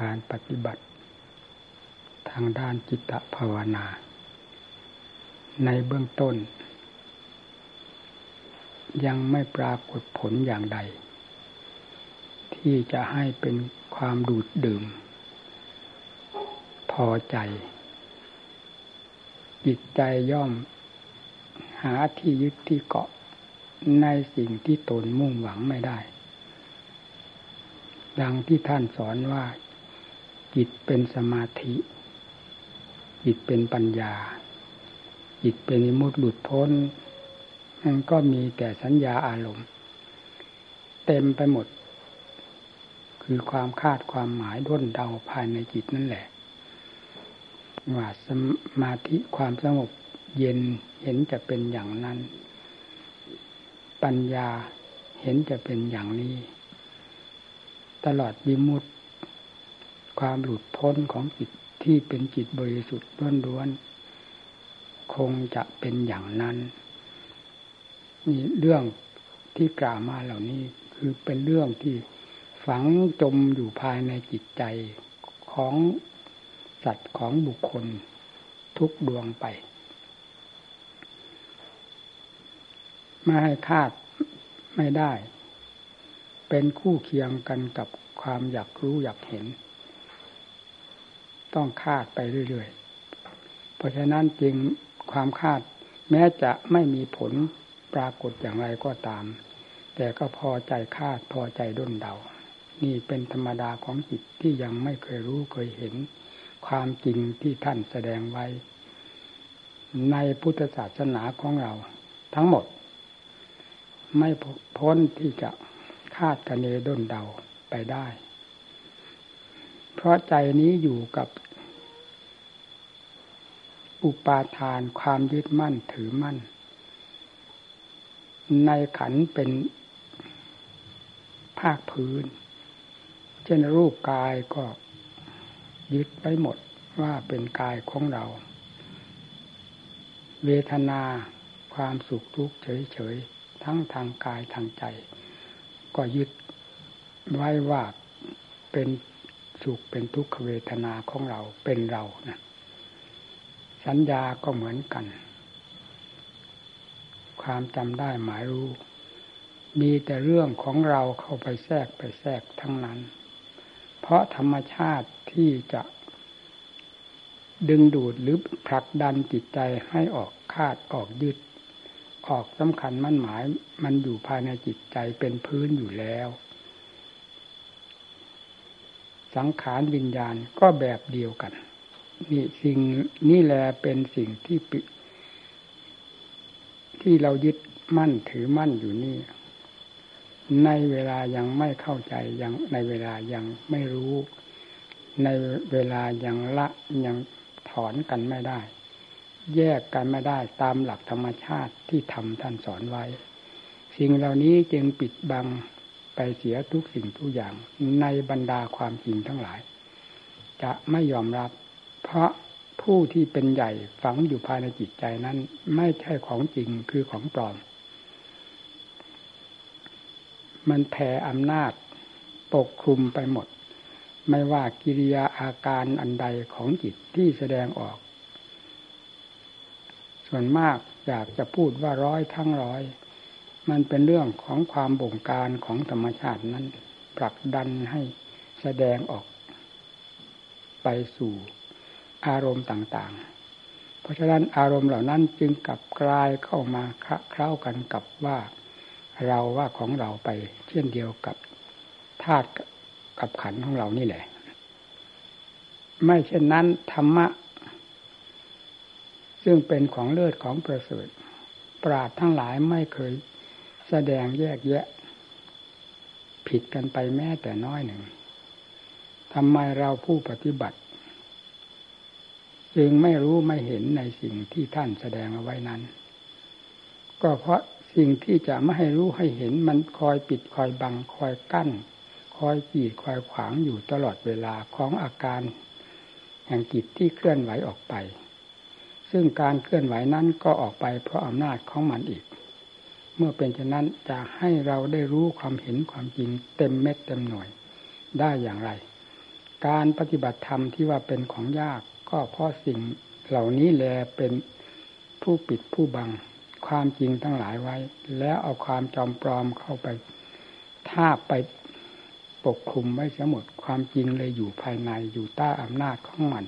การปฏิบัติ ทางด้านจิตภาวนา ในเบื้องต้น ยังไม่ปรากฏผลอย่างใด ที่จะให้เป็นความดูดดื่ม พอใจ จิตใจย่อม หาที่ยึดที่เกาะในสิ่งที่ตนมุ่งหวังไม่ได้ ดังที่ท่านสอนว่า จิตเป็นสมาธิ จิตเป็นปัญญา จิตเป็นมุดหลุดพ้นมันก็มีแต่สัญญาอารมณ์ เต็มไปหมด คือความคาดความหมายด้นเดาภายในจิตนั่นแหละว่าสมาธิความสงบเย็นเห็นจะเป็นอย่างนั้น ปัญญาเห็นจะเป็นอย่างนี้ ตลอดวิมุตติ ความหลุดพ้นของจิตที่เป็นจิตบริสุทธิ์ล้วนๆคงจะเป็นอย่างนั้นนี่เรื่องที่กล่าวมาเหล่านี้คือเป็นเรื่องที่ฝังจมอยู่ภายในจิตใจของสัตว์ของบุคคลทุกดวงไป ไม่ให้คาดไม่ได้ เป็นคู่เคียงกันกับความอยากรู้อยากเห็น ต้องคาดไปเรื่อยๆ เพราะฉะนั้นจริงความคาดแม้จะไม่มีผลปรากฏอย่างไรก็ตาม แต่ก็พอใจคาดพอใจด้นเดา นี่เป็นธรรมดาของจิตที่ยังไม่เคยรู้เคยเห็น ความจริงที่ท่านแสดงไว้ ในพุทธศาสนาของเรา ทั้งหมด ไม่พ้นที่จะคาดคะเนด้นเดาไปได้ เพราะใจนี้อยู่กับอุปาทานความยึดมั่นถือมั่น ในขันเป็นภาคพื้น เช่นรูปกายก็ยึดไว้หมดว่าเป็นกายของเรา เวทนาความสุขทุกข์เฉยๆ ทั้งทางกายทางใจ ก็ยึดไว้ว่าเป็น สุขเป็นทุกขเวทนาของเราเป็นเรานะสัญญาก็เหมือนกัน ความจำได้หมายรู้ มีแต่เรื่องของเราเข้าไปแทรกไปแทรกทั้งนั้น เพราะธรรมชาติที่จะดึงดูดหรือผลักดันจิตใจให้ออกคาดออกยึด ออกสำคัญมั่นหมายมันอยู่ภายในจิตใจเป็นพื้นอยู่แล้ว สังขารวิญญาณก็แบบเดียวกัน นี่สิ่งนี่แหละเป็นสิ่งที่ปิที่เรายึดมั่นถือมั่นอยู่นี่ ในเวลายังไม่เข้าใจยังในเวลายังไม่รู้ ในเวลายังละยังถอนกันไม่ได้ แยกกันไม่ได้ตามหลักธรรมชาติที่ทำท่านสอนไว้ สิ่งเหล่านี้จึงปิดบัง ไปเสียทุกสิ่งทุกอย่างในบรรดาความจริงทั้งหลาย จะไม่ยอมรับ เพราะผู้ที่เป็นใหญ่ฝังอยู่ภายในจิตใจนั้น ไม่ใช่ของจริงคือของปลอม มันแผ่อำนาจปกคลุมไปหมด ไม่ว่ากิริยาอาการอันใดของจิตที่แสดงออก ส่วนมากอยากจะพูดว่าร้อยทั้งร้อย มันเป็นเรื่องของความบงการของธรรมชาตินั้นผลักดันให้แสดงออกไปสู่อารมณ์ต่างๆ เพราะฉะนั้นอารมณ์เหล่านั้นจึงกลับกลายเข้ามาเคล้ากันกับว่าเราว่าของเราไปเช่นเดียวกับธาตุกับขันของเรานี่แหละ ไม่เช่นนั้นธรรมะ ซึ่งเป็นของเลิศของประเสริฐ ปราดทั้งหลายไม่เคย แสดงแยกแยะ ผิดกันไปแม้แต่น้อยหนึ่งทำไมเราผู้ปฏิบัติ จึงไม่รู้ไม่เห็นในสิ่งที่ท่านแสดงเอาไว้นั้น ก็เพราะสิ่งที่จะไม่ให้รู้ให้เห็นมันคอยปิดคอยบังคอยกั้น คอยกีดคอยขวางอยู่ตลอดเวลาของอาการแห่งจิตที่เคลื่อนไหวออกไป ซึ่งการเคลื่อนไหวนั้นก็ออกไปเพราะอำนาจของมันอีก เมื่อเป็นเช่นนั้นจะให้เราได้รู้ความเห็นความจริงเต็มเม็ดเต็มหน่วยได้อย่างไร การปฏิบัติธรรมที่ว่าเป็นของยากก็เพราะสิ่งเหล่านี้แลเป็นผู้ปิดผู้บังความจริงทั้งหลายไว้ แล้วเอาความจอมปลอมเข้าไปทาบไปปกคลุมไว้เสียหมดความจริงเลยอยู่ภายในอยู่ใต้อำนาจของมัน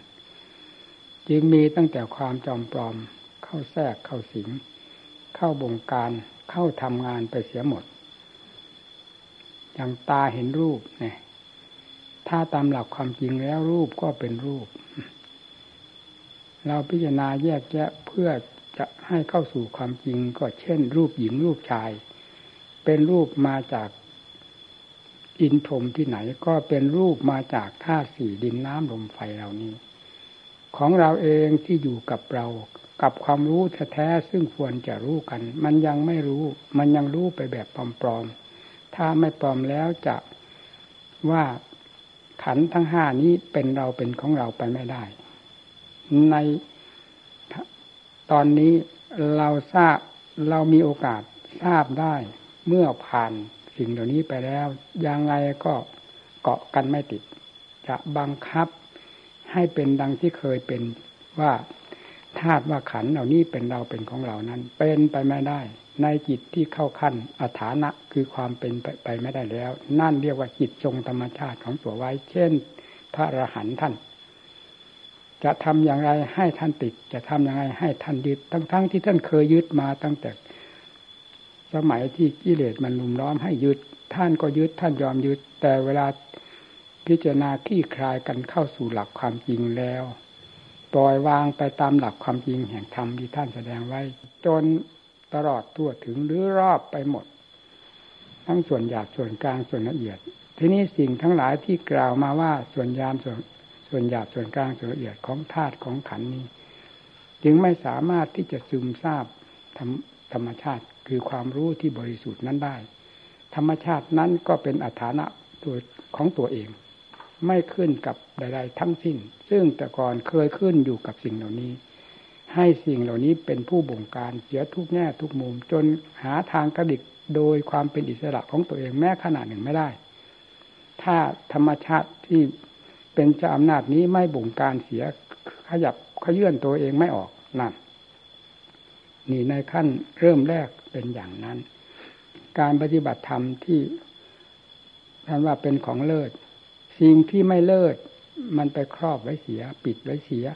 จึงมีตั้งแต่ความจอมปลอมเข้าแทรกเข้าสิง เข้าบงการ เข้าทำงานไปเสียหมด อย่างตาเห็นรูปเนี่ย ถ้าตามหลักความจริงแล้วรูปก็เป็นรูป เราพิจารณาแยกแยะเพื่อจะให้เข้าสู่ความจริงก็เช่น รูปหญิงรูปชาย เป็นรูปมาจากอินพรมที่ไหนก็เป็นรูปมาจากธาตุสี่ดินน้ำลมไฟเหล่านี้ ของเราเองที่อยู่กับเรา กับความรู้แท้ๆซึ่งควรจะรู้กัน มันยังไม่รู้ มันยังรู้ไปแบบปลอมๆ ถ้าไม่ปลอมแล้วจะว่าขันทั้งห้านี้เป็นเราเป็นของเราไปไม่ได้ ในตอนนี้เราทราบเรามีโอกาสทราบได้เมื่อผ่านสิ่งเหล่านี้ไปแล้วยังไงก็เกาะกันไม่ติด จะบังคับให้เป็นดังที่เคยเป็นว่า ธาตุว่าขันเหล่านี้เป็นเราเป็นของเรานั้น เป็นไปไม่ได้ ในจิตที่เข้าขั้นอัฐานะคือความเป็นไปไปไม่ได้แล้ว นั่นเรียกว่าจิตทรงธรรมชาติของตัวไว้ เช่น พระอรหันต์ท่าน จะทำอย่างไรให้ท่านติด จะทำอย่างไรให้ท่านยึดทั้งๆทที่ท่านเคยยึดมาตั้งแต่ สมัยที่กิเลสมันลุมล้อมให้ยึด ท่านก็ยึดท่านยอมยึด แต่เวลาพิจารณาขี้คลายกันเข้าสู่หลักความจริงแล้ว ปล่อยวางไปตามหลักความจริงแห่งธรรมที่ท่านแสดงไว้ จนตลอดทั่วถึงหรือรอบไปหมด ทั้งส่วนหยาบส่วนกลางส่วนละเอียด ทีนี้สิ่งทั้งหลายที่กล่าวมาว่าส่วนยามส่วนส่วนหยาบส่วนกลางส่วนละเอียดของธาตุของขันนี้ จึงไม่สามารถที่จะซึมซาบธรรมชาติคือความรู้ที่บริสุทธิ์นั้นได้ ธรรมชาตินั้นก็เป็นอัฐานะตัวของตัวเอง ไม่ขึ้นกับใด ๆ ทั้งสิ้น ซึ่งแต่ก่อนเคยขึ้นอยู่กับสิ่งเหล่านี้ ให้สิ่งเหล่านี้เป็นผู้บงการเสียทุกแง่ทุกมุม จนหาทางกระดิกโดยความเป็นอิสระของตัวเองแม้ขนาดหนึ่งไม่ได้ ถ้าธรรมชาติที่เป็นเจ้าอำนาจนี้ไม่บงการเสียขยับขยื่นตัวเองไม่ออกนั่นนี่ในขั้นเริ่มแรกเป็นอย่างนั้น การปฏิบัติธรรมที่ท่านว่าเป็นของเลิศ สิ่งที่ไม่เลิศ มันไปครอบไว้เสีย ปิดไว้เสีย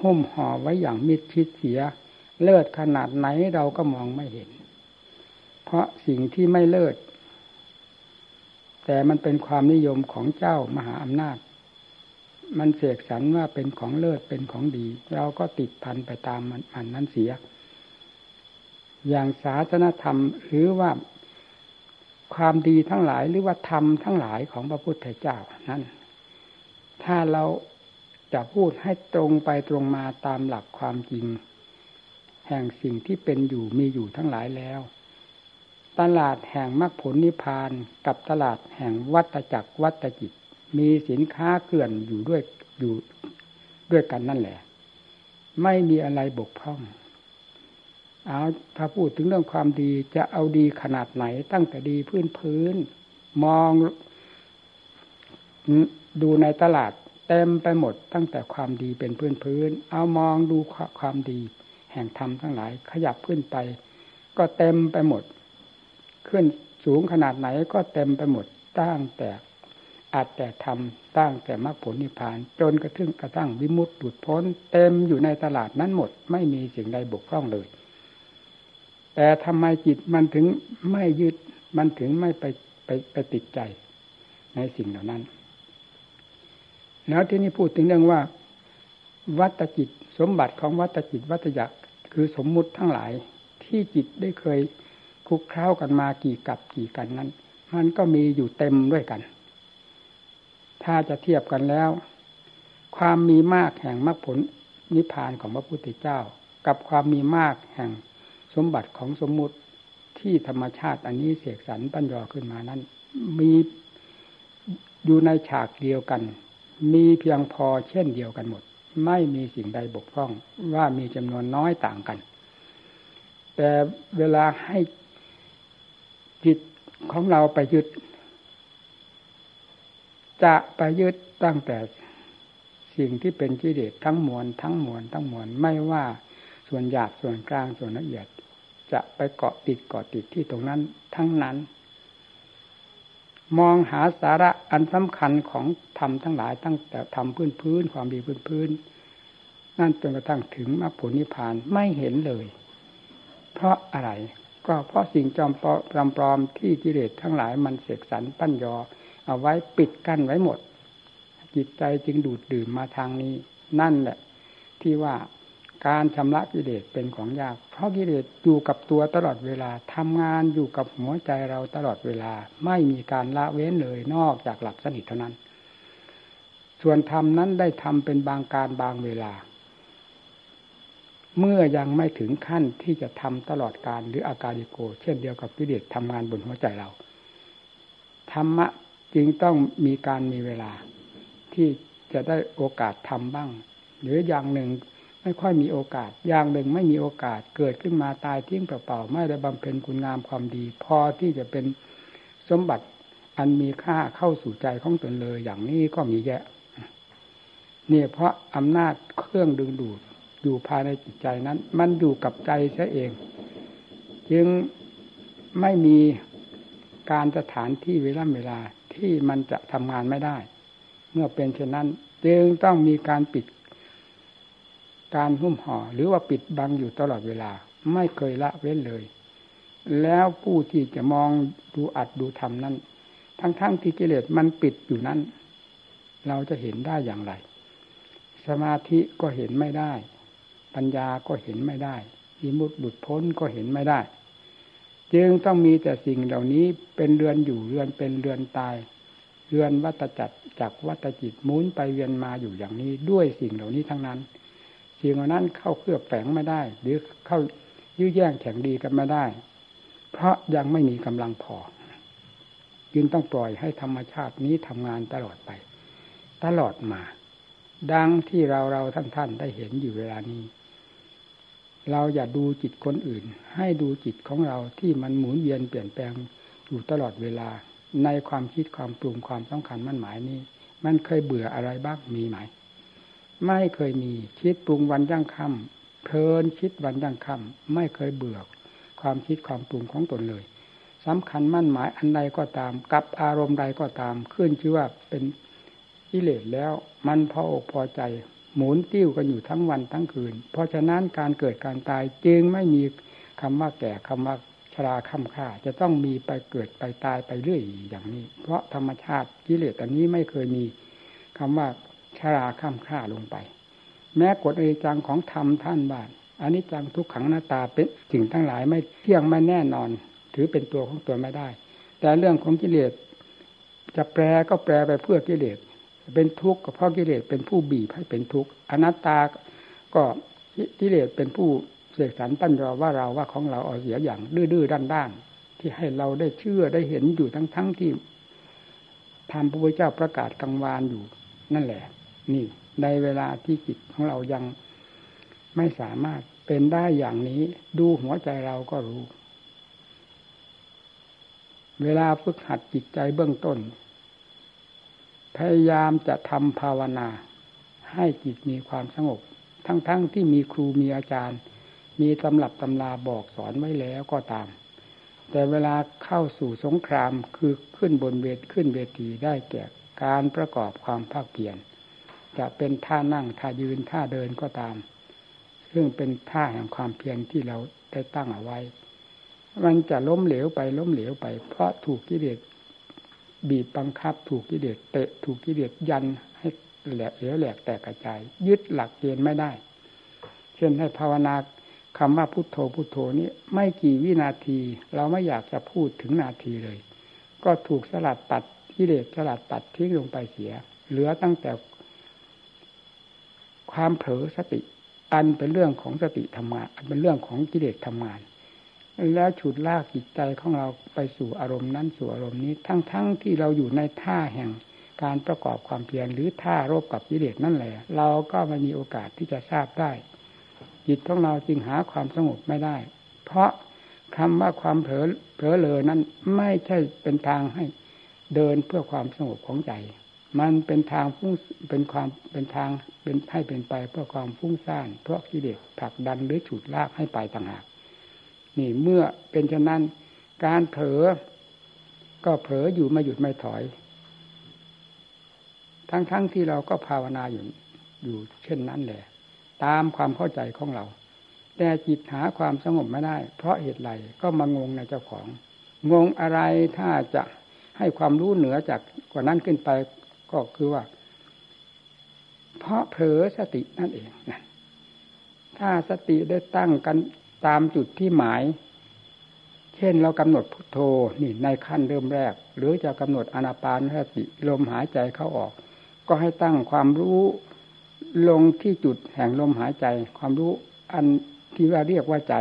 หุ้มห่อไว้อย่างมิดชิดเสีย เลิศขนาดไหนเราก็มองไม่เห็น เพราะสิ่งที่ไม่เลิศ แต่มันเป็นความนิยมของเจ้ามหาอำนาจ มันเสกสรรว่าเป็นของเลิศเป็นของดี เราก็ติดพันไปตามมันอันนั้นเสีย อย่างศาสนธรรมหรือว่า ความดีทั้งหลายหรือว่าธรรมทั้งหลายของพระพุทธเจ้านั้น ถ้าเราจะพูดให้ตรงไปตรงมาตามหลักความจริง แห่งสิ่งที่เป็นอยู่มีอยู่ทั้งหลายแล้ว ตลาดแห่งมรรคผลนิพพานกับตลาดแห่งวัตจักรวัตจิต มีสินค้าเกลื่อนอยู่ด้วยอยู่ด้วยกันนั่นแหละ ไม่มีอะไรบกพร่อง เอาถ้าพูดถึงเรื่องความดีจะเอาดีขนาดไหน ตั้งแต่ดีพื้นพื้น มองดูในตลาดเต็มไปหมดตั้งแต่ความดีเป็นพื้นพื้น เอามองดูความดี แห่งธรรมทั้งหลาย ขยับขึ้นไป ก็เต็มไปหมด ขึ้นสูงขนาดไหนก็เต็มไปหมดตั้งแต่อาจแต่ทำตั้งแต่มรรคผลนิพพาน จนกระทั่งกระทั่งวิมุตติหลุดพ้น เต็มอยู่ในตลาดนั้นหมด ไม่มีสิ่งใดบกพร่องเลย แต่ทำไมจิตมันถึงไม่ยึดมันถึงไม่ไปไปไปติดใจในสิ่งเหล่านั้น แล้วที่นี้พูดถึงเรื่องว่า วัตจิตสมบัติของวัตจิตวัตยักคือสมมุติทั้งหลายที่จิตได้เคยคุกค้ากันมากี่กับกี่กันนั้น มันก็มีอยู่เต็มด้วยกัน ถ้าจะเทียบกันแล้ว ความมีมากแห่งมรรคผลนิพพานของพระพุทธเจ้า กับความมีมากแห่ง สมบัติของสมมุติที่ธรรมชาติอันนี้เสกสรรปั้นยอขึ้นมานั้น มีอยู่ในฉากเดียวกัน มีเพียงพอเช่นเดียวกันหมด ไม่มีสิ่งใดบกพร่องว่ามีจำนวนน้อยต่างกัน แต่เวลาให้จิตของเราไปยึด จะไปยึดตั้งแต่สิ่งที่เป็นกิเลสทั้งมวลทั้งมวลทั้งมวลไม่ว่าส่วนหยาบส่วนกลางส่วนละเอียด จะไปเกาะติดเกาะติดที่ตรงนั้นทั้งนั้น มองหาสาระอันสำคัญของธรรมทั้งหลายตั้งแต่ธรรมพื้นพื้นความดีพื้นพื้นนั่นจนกระทั่งถึงมรรคผลนิพพานไม่เห็นเลย เพราะอะไรก็เพราะสิ่งจอมปลอมที่กิเลสทั้งหลายมันเสกสรรปั้นยอ เอาไว้ปิดกั้นไว้หมด จิตใจจึงดูดดื่มมาทางนี้ นั่นแหละ ที่ว่า การชำระกิเลสเป็นของยาก เพราะกิเลสอยู่กับตัวตลอดเวลาทำงานอยู่กับหัวใจเราตลอดเวลา ไม่มีการละเว้นเลยนอกจากหลับสนิทเท่านั้น ส่วนธรรมนั้นได้ทำเป็นบางการบางเวลา เมื่อยังไม่ถึงขั้นที่จะทำตลอดการหรืออาการิโก เช่นเดียวกับกิเลสทำงานบนหัวใจเรา ธรรมะจึงต้องมีการมีเวลาที่จะได้โอกาสทำบ้าง หรืออย่างหนึ่ง ไม่ค่อยมีโอกาส อย่างหนึ่งไม่มีโอกาสเกิดขึ้นมาตายทิ้งเปล่าๆไม่ได้บำเพ็ญคุณงามความดี พอที่จะเป็นสมบัติอันมีค่าเข้าสู่ใจของตนเลย อย่างนี้ก็มีแยะเนี่ยเพราะอำนาจเครื่องดึงดูดอยู่ภายในจิตใจนั้น มันอยู่กับใจซะเอง จึงไม่มีการสถานที่เวลาเวลาที่มันจะทำงานไม่ได้ เมื่อเป็นเช่นนั้น จึงต้องมีการปิด การหุ้มห่อ หรือว่าปิดบังอยู่ตลอดเวลา ไม่เคยละเว้นเลย แล้วผู้ที่จะมองดูอัดดูทำนั้น ทั้งๆทที่กิเลสมันปิดอยู่นั้น เราจะเห็นได้อย่างไร สมาธิก็เห็นไม่ได้ ปัญญาก็เห็นไม่ได้อิมุตบุตรพ้นก็เห็นไม่ได้ จึงต้องมีแต่สิ่งเหล่านี้เป็นเรือนอยู่เรือนเป็นเรือนตายเรือนวัตจักรจากวัตจิตมุนไปเวียนมาอยู่อย่างนี้ด้วยสิ่งเหล่านี้ทั้งนั้น สิ่งเหล่านั้นเข้าเคลือบแฝงไม่ได้ หรือเข้ายื้อแย่งแข่งดีกันไม่ได้ เพราะยังไม่มีกำลังพอจึงต้องปล่อยให้ธรรมชาตินี้ทำงานตลอดไป ตลอดมา ดังที่เราเราท่านท่านได้เห็นอยู่เวลานี้ เราอย่าดูจิตคนอื่น ให้ดูจิตของเราที่มันหมุนเวียนเปลี่ยนแปลงอยู่ตลอดเวลาในความคิดความปรุงความสำคัญมั่นหมายนี้ มันเคยเบื่ออะไรบ้างมีไหม ไม่เคยมีคิดปรุงวันยั่งค่ำเพลินคิดวันยั่งค่ำไม่เคยเบื่อความคิดความปรุงของตนเลยสำคัญมั่นหมายอันใดก็ตาม กับอารมณ์ใดก็ตามขึ้นชื่อว่าเป็นกิเลสแล้ว มันพออกพอใจ หมุนติ้วกันอยู่ทั้งวันทั้งคืน เพราะฉะนั้นการเกิดการตายจึงไม่มีคำว่าแก่คำว่าชราคำค่าจะต้องมีไปเกิดไปตายไปเรื่อยอย่างนี้ เพราะธรรมชาติกิเลสอันนี้ไม่เคยมีคำว่า ชราข้ามค่าลงไป แม้กฎอนิจจังของธรรมท่านบ้านอันิจจังทุกขังหน้าตาเป็นสิ่งทั้งหลายไม่เที่ยงไม่แน่นอน ถือเป็นตัวของตัวไม่ได้ แต่เรื่องของกิเลสจะแปลก็แปลไปเพื่อกิเลสเป็นทุกข์ก็เพราะกิเลสเป็นผู้บีบให้เป็นทุกข์อนัตตาก็กิเลสเป็นผู้เสกสรรปั้นรอว่าเราว่าของเราเอาเสียอย่างดื้อๆด้านๆที่ให้เราได้เชื่อได้เห็นอยู่ทั้งๆทที่ทำพระพุทธเจ้าประกาศกลางวานอยู่ นั่นแหละ นี่ ในเวลาที่จิตของเรายังไม่สามารถเป็นได้อย่างนี้ ดูหัวใจเราก็รู้ เวลาฝึกหัดจิตใจเบื้องต้น พยายามจะทำภาวนา ให้จิตมีความสงบ ทั้งๆทที่มีครูมีอาจารย์ มีตำรับตำราบอกสอนไว้แล้วก็ตาม แต่เวลาเข้าสู่สงครามคือขึ้นบนเวทขึ้นเวทีได้แก่การประกอบความภาคเพียร จะเป็นท่านั่งท่ายืนท่าเดินก็ตาม ซึ่งเป็นท่าแห่งความเพียรที่เราได้ตั้งเอาไว้ มันจะล้มเหลวไปล้มเหลวไป เพราะถูกกิเลสบีบบังคับ ถูกกิเลสเตะ ถูกกิเลสยันให้แหลกเหลวแหลกแตกกระจาย ยึดหลักเกณฑ์ไม่ได้ เช่นให้ภาวนาคำว่าพุทโธพุทโธนี้ไม่กี่วินาที เราไม่อยากจะพูดถึงนาทีเลย ก็ถูกสลัดตัดกิเลสสลัดตัดทิ้งลงไปเสีย เหลือตั้งแต่ ความเผลอสติ อันเป็นเรื่องของสติธรรมะอันเป็นเรื่องของกิเลสทำงาน แล้วฉุดลากจิตใจของเราไปสู่อารมณ์นั้นสู่อารมณ์นี้ทั้งๆทที่เราอยู่ในท่าแห่งการประกอบความเพียรหรือท่ารบกับกิเลสนั่นแหละ เราก็ไม่มีโอกาสที่จะทราบได้ จิตของเราจึงหาความสงบไม่ได้ เพราะคำว่าความเผลอเผลอเลยนั้นไม่ใช่เป็นทางให้เดินเพื่อความสงบของใจ มันเป็นทางฟุ้งเป็นความเป็นทางเป็นให้เป็นไปเพื่อความฟุ้งซ่านเพราะกิเลสผลักดันหรือฉุดลากให้ไปต่างหากนี่เมื่อเป็นฉะนั้นการเผลอก็เผลออยู่ไม่หยุดไม่ถอย ทั้งๆทที่เราก็ภาวนาอยู่อยู่เช่นนั้นแหละ ตามความเข้าใจของเรา แต่จิตหาความสงบไม่ได้ เพราะเหตุไรก็มางงในเจ้าของ งงอะไรถ้าจะให้ความรู้เหนือจากกว่านั้นขึ้นไป ก็คือว่า เพราะเผลอสตินั่นเองนะถ้าสติได้ตั้งกันตามจุดที่หมาย เช่นเรากำหนดพุทโธนี่ในขั้นเริ่มแรก หรือจะกำหนดอนาปานสติลมหายใจเข้าออก ก็ให้ตั้งความรู้ลงที่จุดแห่งลมหายใจ ความรู้อันที่ว่าเรียกว่าใจ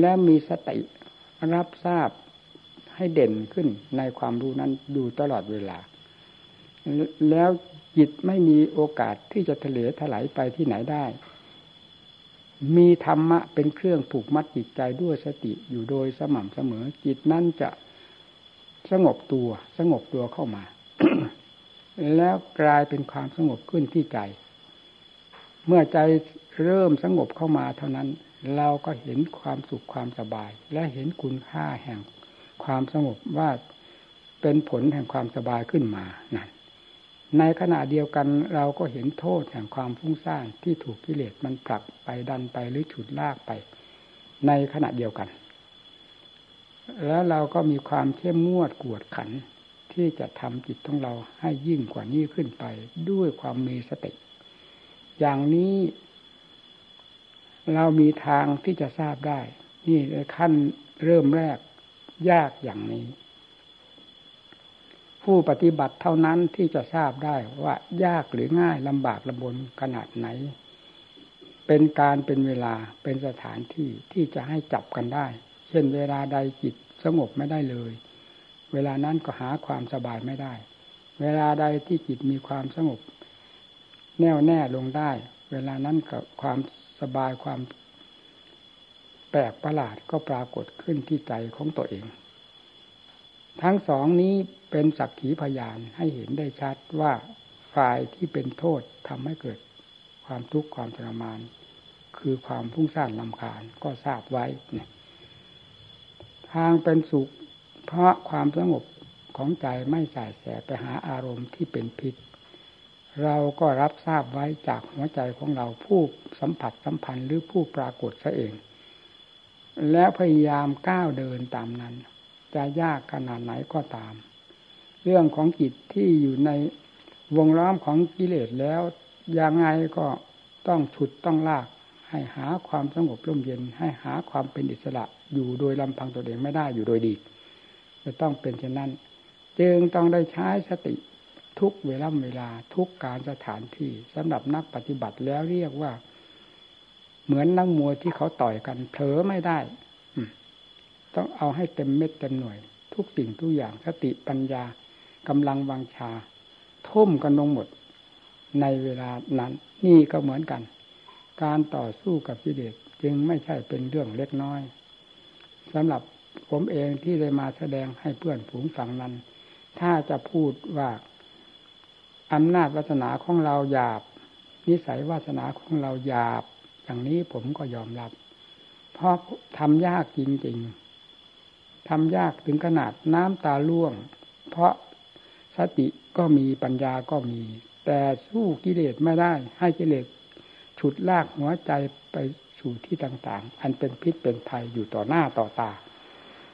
และมีสติรับทราบให้เด่นขึ้นในความรู้นั้นดูตลอดเวลา แล้วจิตไม่มีโอกาสที่จะทะเลถลายไปที่ไหนได้ มีธรรมะเป็นเครื่องผูกมัดจิตใจด้วยสติอยู่โดยสม่ำเสมอ จิตนั้นจะสงบตัว สงบตัวเข้ามา แล้วกลายเป็นความสงบขึ้นที่ใจ เมื่อใจเริ่มสงบเข้ามาเท่านั้น เราก็เห็นความสุขความสบาย และเห็นคุณค่าแห่งความสงบว่าเป็นผลแห่งความสบายขึ้นมานั่น ในขณะเดียวกันเราก็เห็นโทษแห่งความฟุ้งซ่านที่ถูกกิเลสมันผลักไปดันไปหรือฉุดลากไป ในขณะเดียวกัน แล้วเราก็มีความเข้มงวดกวดขันที่จะทำจิตของเราให้ยิ่งกว่านี้ขึ้นไป ด้วยความมีสติ อย่างนี้ เรามีทางที่จะทราบได้ นี่ขั้นเริ่มแรกยากอย่างนี้ ผู้ปฏิบัติเท่านั้นที่จะทราบได้ว่ายากหรือง่ายลำบากลำบนขนาดไหน เป็นการเป็นเวลาเป็นสถานที่ที่จะให้จับกันได้ เช่นเวลาใดจิตสงบไม่ได้เลย เวลานั้นก็หาความสบายไม่ได้ เวลาใดที่จิตมีความสงบ แน่วแน่ลงได้ เวลานั้นกับความสบายความแปลกประหลาดก็ปรากฏขึ้นที่ใจของตัวเอง ทั้งสองนี้เป็นสักขีพยานให้เห็นได้ชัดว่าฝ่ายที่เป็นโทษทำให้เกิดความทุกข์ความทรมาน คือความพุ่งสร้างลำคาญก็ทราบไว้เนี่ยทางเป็นสุข เพราะความสงบของใจไม่ใส่แสไปหาอารมณ์ที่เป็นพิษ เราก็รับทราบไว้จากหัวใจของเราผู้สัมผัสสัมพันธ์หรือผู้ปรากฏซะเอง แล้วพยายามก้าวเดินตามนั้น จะยากขนาดไหนก็ตาม เรื่องของจิตที่อยู่ในวงล้อมของกิเลสแล้วยังไงก็ต้องฉุดต้องลาก ให้หาความสงบร่มเย็น ให้หาความเป็นอิสระอยู่โดยลำพังตัวเองไม่ได้อยู่โดยดี จะต้องเป็นเช่นนั้น จึงต้องได้ใช้สติทุกเวลาเวลาทุกการสถานที่สำหรับนักปฏิบัติแล้วเรียกว่า เหมือนนักมวยที่เขาต่อยกันเผลอไม่ได้ ต้องเอาให้เต็มเม็ดเต็มหน่วย ทุกสิ่งทุกอย่างสติปัญญากำลังวังชา ทุ่มกันลงหมด ในเวลานั้น นี่ก็เหมือนกัน การต่อสู้กับกิเลสจึงไม่ใช่เป็นเรื่องเล็กน้อยสำหรับผมเองที่ได้มาแสดงให้เพื่อนฝูงฟังนั้น ถ้าจะพูดว่าอำนาจวาสนาของเราหยาบ นิสัยวาสนาของเราหยาบ อย่างนี้ผมก็ยอมรับ เพราะทำยากจริงๆ ทำยากถึงขนาดน้ำตาล่วง เพราะสติก็มีปัญญาก็มี แต่สู้กิเลสไม่ได้ ให้กิเลสฉุดลากหัวใจไปสู่ที่ต่างๆ อันเป็นพิษเป็นภัยอยู่ต่อหน้าต่อตา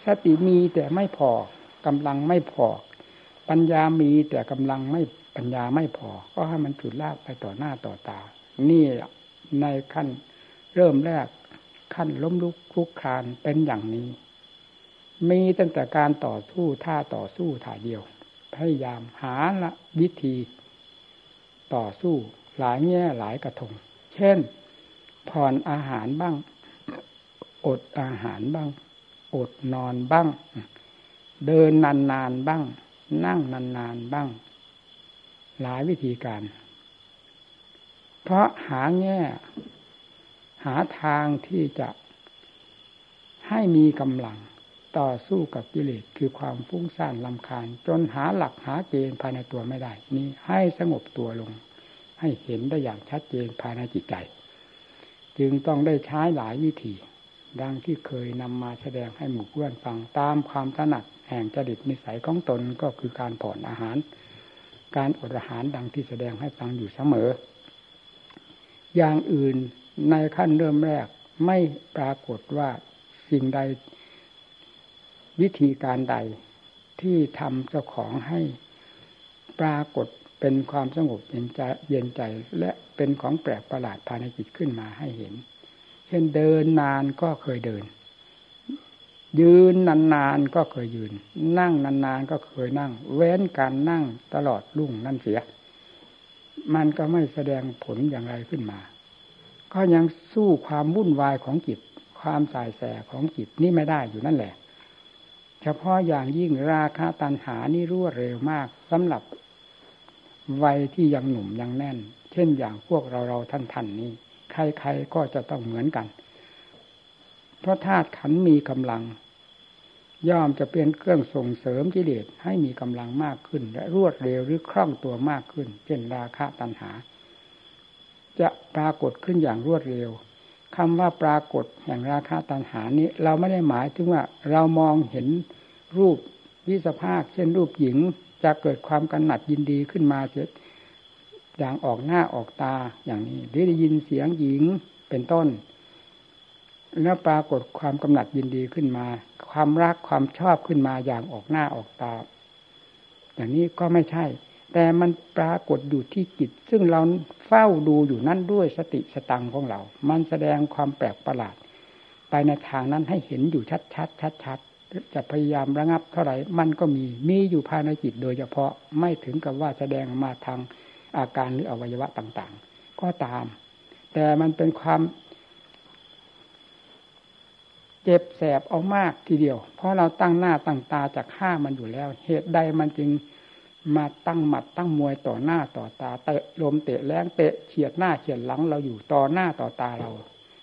สติมีแต่ไม่พอกำลังไม่พอ ปัญญามีแต่กำลังไม่ปัญญาไม่พอ ก็ให้มันฉุดลากไปต่อหน้าต่อตา นี่ในขั้นเริ่มแรกขั้นล้มลุกคลุกคลานเป็นอย่างนี้ มีตั้งแต่การต่อสู้ท่าต่อสู้ท่าเดียว พยายามหาละวิธี ต่อสู้หลายแง่หลายกระทง เช่น ผ่อนอาหารบ้าง อดอาหารบ้าง อดนอนบ้าง เดินนานๆบ้าง นั่งนานๆบ้าง หลายวิธีการ เพราะหาแง่ หาทางที่จะให้มีกำลัง ต่อสู้กับกิเลสคือความฟุ้งซ่านลำคาญ จนหาหลักหาเกณฑ์ภายในตัวไม่ได้ นี้ให้สงบตัวลง ให้เห็นได้อย่างชัดเจนภายในจิตใจ จึงต้องได้ใช้หลายวิธี ดังที่เคยนำมาแสดงให้หมู่เพื่อนฟังตามความถนัดแห่งจริตนิสัยของตนก็คือการผ่อนอาหาร การอดอาหารดังที่แสดงให้ฟังอยู่เสมอ อย่างอื่นในขั้นเริ่มแรกไม่ปรากฏว่าสิ่งใด วิธีการใดที่ทำเจ้าของให้ปรากฏเป็นความสงบเย็นใจเย็นใจ และเป็นของแปลกประหลาดภายในจิตขึ้นมาให้เห็น เช่นเดินนานก็เคยเดิน ยืนนานๆก็เคยยืน นั่งนานๆก็เคยนั่ง เว้นการนั่งตลอดรุ่งนั่นเสีย มันก็ไม่แสดงผลอย่างไรขึ้นมา ก็ยังสู้ความวุ่นวายของจิต ความสายแสของจิตนี่ไม่ได้อยู่นั่นแหละ เฉพาะอย่างยิ่งราคาตันหานี่รวดเร็วมากสำหรับวัยที่ยังหนุ่มยังแน่น เช่นอย่างพวกเราเราท่านท่านนี้ ใครๆก็จะต้องเหมือนกัน เพราะธาตุขันมีกำลัง ย่อมจะเป็นเครื่องส่งเสริมกิเลสให้มีกำลังมากขึ้น และรวดเร็วหรือคล่องตัวมากขึ้น เช่นราคะตันหา จะปรากฏขึ้นอย่างรวดเร็ว คำว่าปรากฏแห่งราคาตัณหานี้ เราไม่ได้หมายถึงว่า เรามองเห็นรูปวิสภาคเช่นรูปหญิงจะเกิดความกำหนัดยินดีขึ้นมาเสียอย่างออกหน้าออกตาอย่างนี้หรือได้ยินเสียงหญิงเป็นต้น แล้วปรากฏความกำหนัดยินดีขึ้นมา ความรักความชอบขึ้นมาอย่างออกหน้าออกตา อย่างนี้ก็ไม่ใช่ แต่มันปรากฏอยู่ที่จิต ซึ่งเราเฝ้าดูอยู่นั่นด้วยสติสตังของเรา มันแสดงความแปลกประหลาด ไปในทางนั้นให้เห็นอยู่ชัดชัดชัดชัดจะพยายามระงับเท่าไหร่ มันก็มี มีอยู่ภายในจิตโดยเฉพาะ ไม่ถึงกับว่าแสดงมาทางอาการหรืออวัยวะต่างๆ ก็ตาม แต่มันเป็นความเจ็บแสบเอามากทีเดียว เพราะเราตั้งหน้าตั้งตาจากฆ่ามันอยู่แล้ว เหตุใดมันจึง มาตั้งหมัดตั้งมวยต่อหน้าต่อตาเตะลมเตะแรงเตะเฉียดหน้าเฉียดหลังเราอยู่ต่อหน้าต่อตาเรา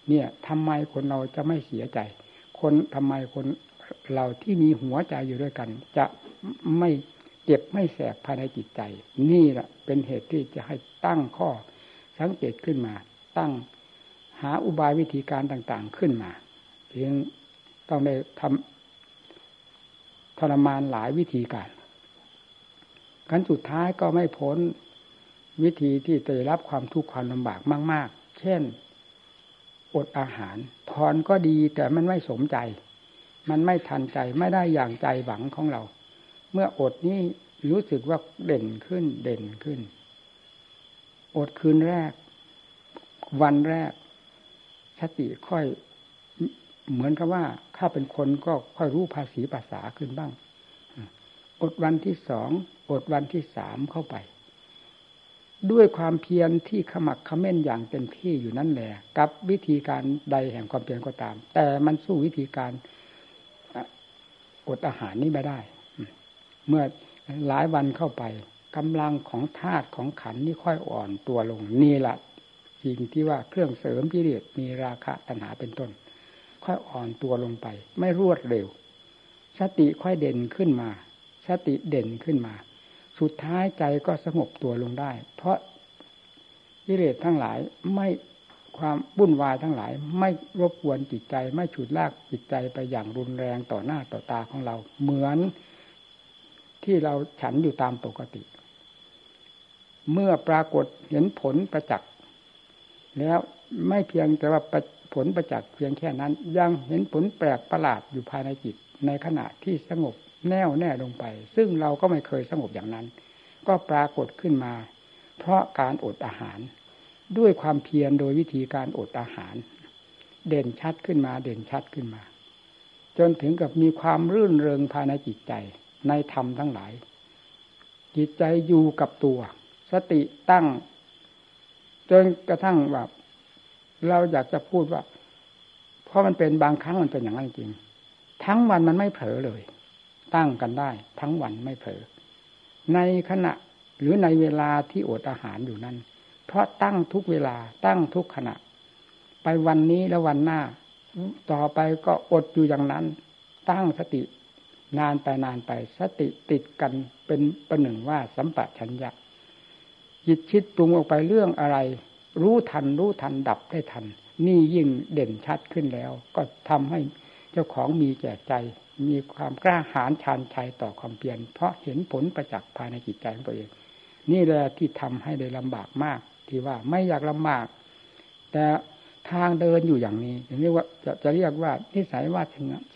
เนี่ยทำไมคนเราจะไม่เสียใจ คนทำไมคนเราที่มีหัวใจอยู่ด้วยกัน จะไม่เจ็บไม่แสบภายในจิตใจ นี่แหละเป็นเหตุที่จะให้ตั้งข้อสังเกตขึ้นมา ตั้งหาอุบายวิธีการต่าง ๆขึ้นมาเพียงต้องได้ทำทรมานหลายวิธีการ ขั้นสุดท้ายก็ไม่พ้นวิธีที่จะรับความทุกข์ความลำบากมาก ๆ เช่น อดอาหารพรก็ดีแต่มันไม่สมใจ มันไม่ทันใจไม่ได้อย่างใจหวังของเรา เมื่ออดนี้รู้สึกว่าเด่นขึ้นเด่นขึ้น อดคืนแรก วันแรกสติค่อยเหมือนกับว่า ถ้าเป็นคนก็ค่อยรู้ภาษีภาษาขึ้นบ้าง อดวันที่สองอดวันที่สามเข้าไป ด้วยความเพียรที่ขมักขม้นอย่างเต็มที่อยู่นั่นแหละกับวิธีการใดแห่งความเพียรก็ตาม แต่มันสู้วิธีการอดอาหารนี้ไม่ได้ เมื่อหลายวันเข้าไปกำลังของธาตุของขันนี่ค่อยอ่อนตัวลงนี่แหละสิ่งที่ว่าเครื่องเสริมพิเรศมีราคะตัณหาเป็นต้น ค่อยอ่อนตัวลงไป ไม่รวดเร็ว สติค่อยเด่นขึ้นมา สติเด่นขึ้นมา สุดท้ายใจก็สงบตัวลงได้ เพราะวิเรศทั้งหลายไม่ความบุ่นวายทั้งหลาย ไม่รบกวนจิตใจ ไม่ฉุดลากจิตใจไปอย่างรุนแรงต่อหน้าต่อตาของเรา เหมือนที่เราฉันอยู่ตามปกติ เมื่อปรากฏเห็นผลประจักษ์แล้วไม่เพียงแต่ว่าผลประจักษ์เพียงแค่นั้น ยังเห็นผลแปลกประหลาดอยู่ภายในจิตในขณะที่สงบ แน่วแน่ลงไป ซึ่งเราก็ไม่เคยสงบอย่างนั้น ก็ปรากฏขึ้นมา เพราะการอดอาหาร ด้วยความเพียรโดยวิธีการอดอาหาร เด่นชัดขึ้นมาเด่นชัดขึ้นมา จนถึงกับมีความรื่นเริงภายในจิตใจในธรรมทั้งหลาย จิตใจอยู่กับตัว สติตั้ง จนกระทั่งแบบเราอยากจะพูดว่า เพราะมันเป็นบางครั้งมันเป็นอย่างนั้นจริง ทั้งวันมันไม่เผลอเลย ตั้งกันได้ ทั้งวันไม่เผลอในขณะหรือในเวลาที่อดอาหารอยู่นั้น เพราะตั้งทุกเวลาตั้งทุกขณะ ไปวันนี้แล้ววันหน้า ต่อไปก็อดอยู่อย่างนั้น ตั้งสตินานไปนานไปสติติดกันเป็นประหนึ่งว่าสัมปะชัญญะจิตคิดปรุงออกไปเรื่องอะไร รู้ทันรู้ทันดับได้ทัน นี่ยิ่งเด่นชัดขึ้นแล้ว ก็ทำให้ เจ้าของมีแก่ใจ มีความกล้าหาญชานชัยต่อความเพียรเพราะเห็นผลประจักษ์ภายในจิตใจของตัวเอง นี่แหละที่ทำให้ได้ลำบากมาก ที่ว่าไม่อยากลำบาก แต่ทางเดินอยู่อย่างนี้เรียกว่าจะจะเรียกว่านิสัยวา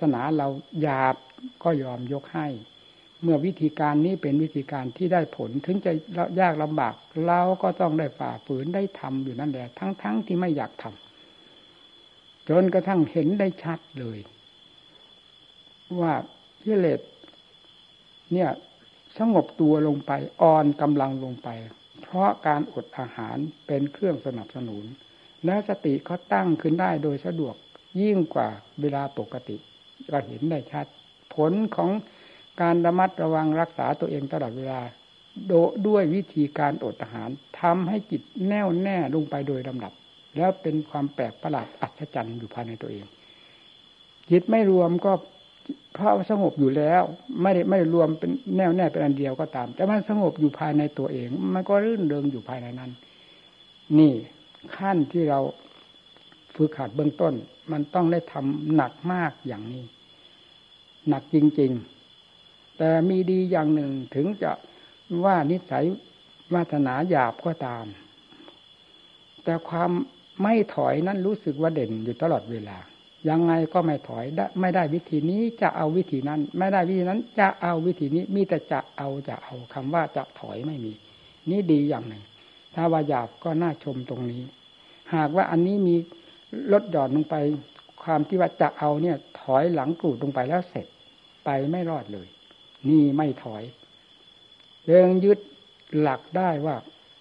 สนาเราหยาบก็ยอมยกให้ เมื่อวิธีการนี้เป็นวิธีการที่ได้ผลถึงจะยากลำบากเราก็ต้องได้ฝ่าฝืนได้ทำอยู่นั่นแหละทั้งๆทที่ไม่อยากทำจนกระทั่งเห็นได้ชัดเลย ว่ากิเลสเนี่ย สงบตัวลงไปอ่อนกำลังลงไป เพราะการอดอาหารเป็นเครื่องสนับสนุน และสติเขาตั้งขึ้นได้โดยสะดวกยิ่งกว่าเวลาปกติก็เห็นได้ชัด ผลของการระมัดระวังรักษาตัวเองตลอดเวลา โดด้วยวิธีการอดอาหารทำให้จิตแน่วแน่ลงไปโดยลำดับ แล้วเป็นความแปลกประหลาดอัศจรรย์อยู่ภายในตัวเองจิตไม่รวมก็ เพราะสงบอยู่แล้ว ไม่ได้ไม่ได้รวมเป็นแน่วแน่เป็นอันเดียวก็ตาม แต่มันสงบอยู่ภายในตัวเอง มันก็รื่นเริงอยู่ภายในนั้น นี่ขั้นที่เราฝึกหัดเบื้องต้น มันต้องได้ทำหนักมากอย่างนี้ หนักจริง ๆ แต่มีดีอย่างหนึ่งถึงจะว่านิสัยวาสนาหยาบก็ตาม แต่ความไม่ถอยนั้นรู้สึกว่าเด่นอยู่ตลอดเวลา ยังไงก็ไม่ถอยไม่ได้วิธีนี้จะเอาวิธีนั้น ไม่ได้วิธีนั้น จะเอาวิธีนี้มีแต่จะเอาจะเอาคำว่าจะถอยไม่มี นี่ดีอย่างหนึ่ง ถ้าว่าหยาบก็น่าชมตรงนี้ หากว่าอันนี้มีลดหย่อนลงไป ความที่ว่าจะเอาเนี่ย ถอยหลังกรูดลงไปแล้วเสร็จไปไม่รอดเลย นี่ไม่ถอยเรื่องยึดหลักได้ว่า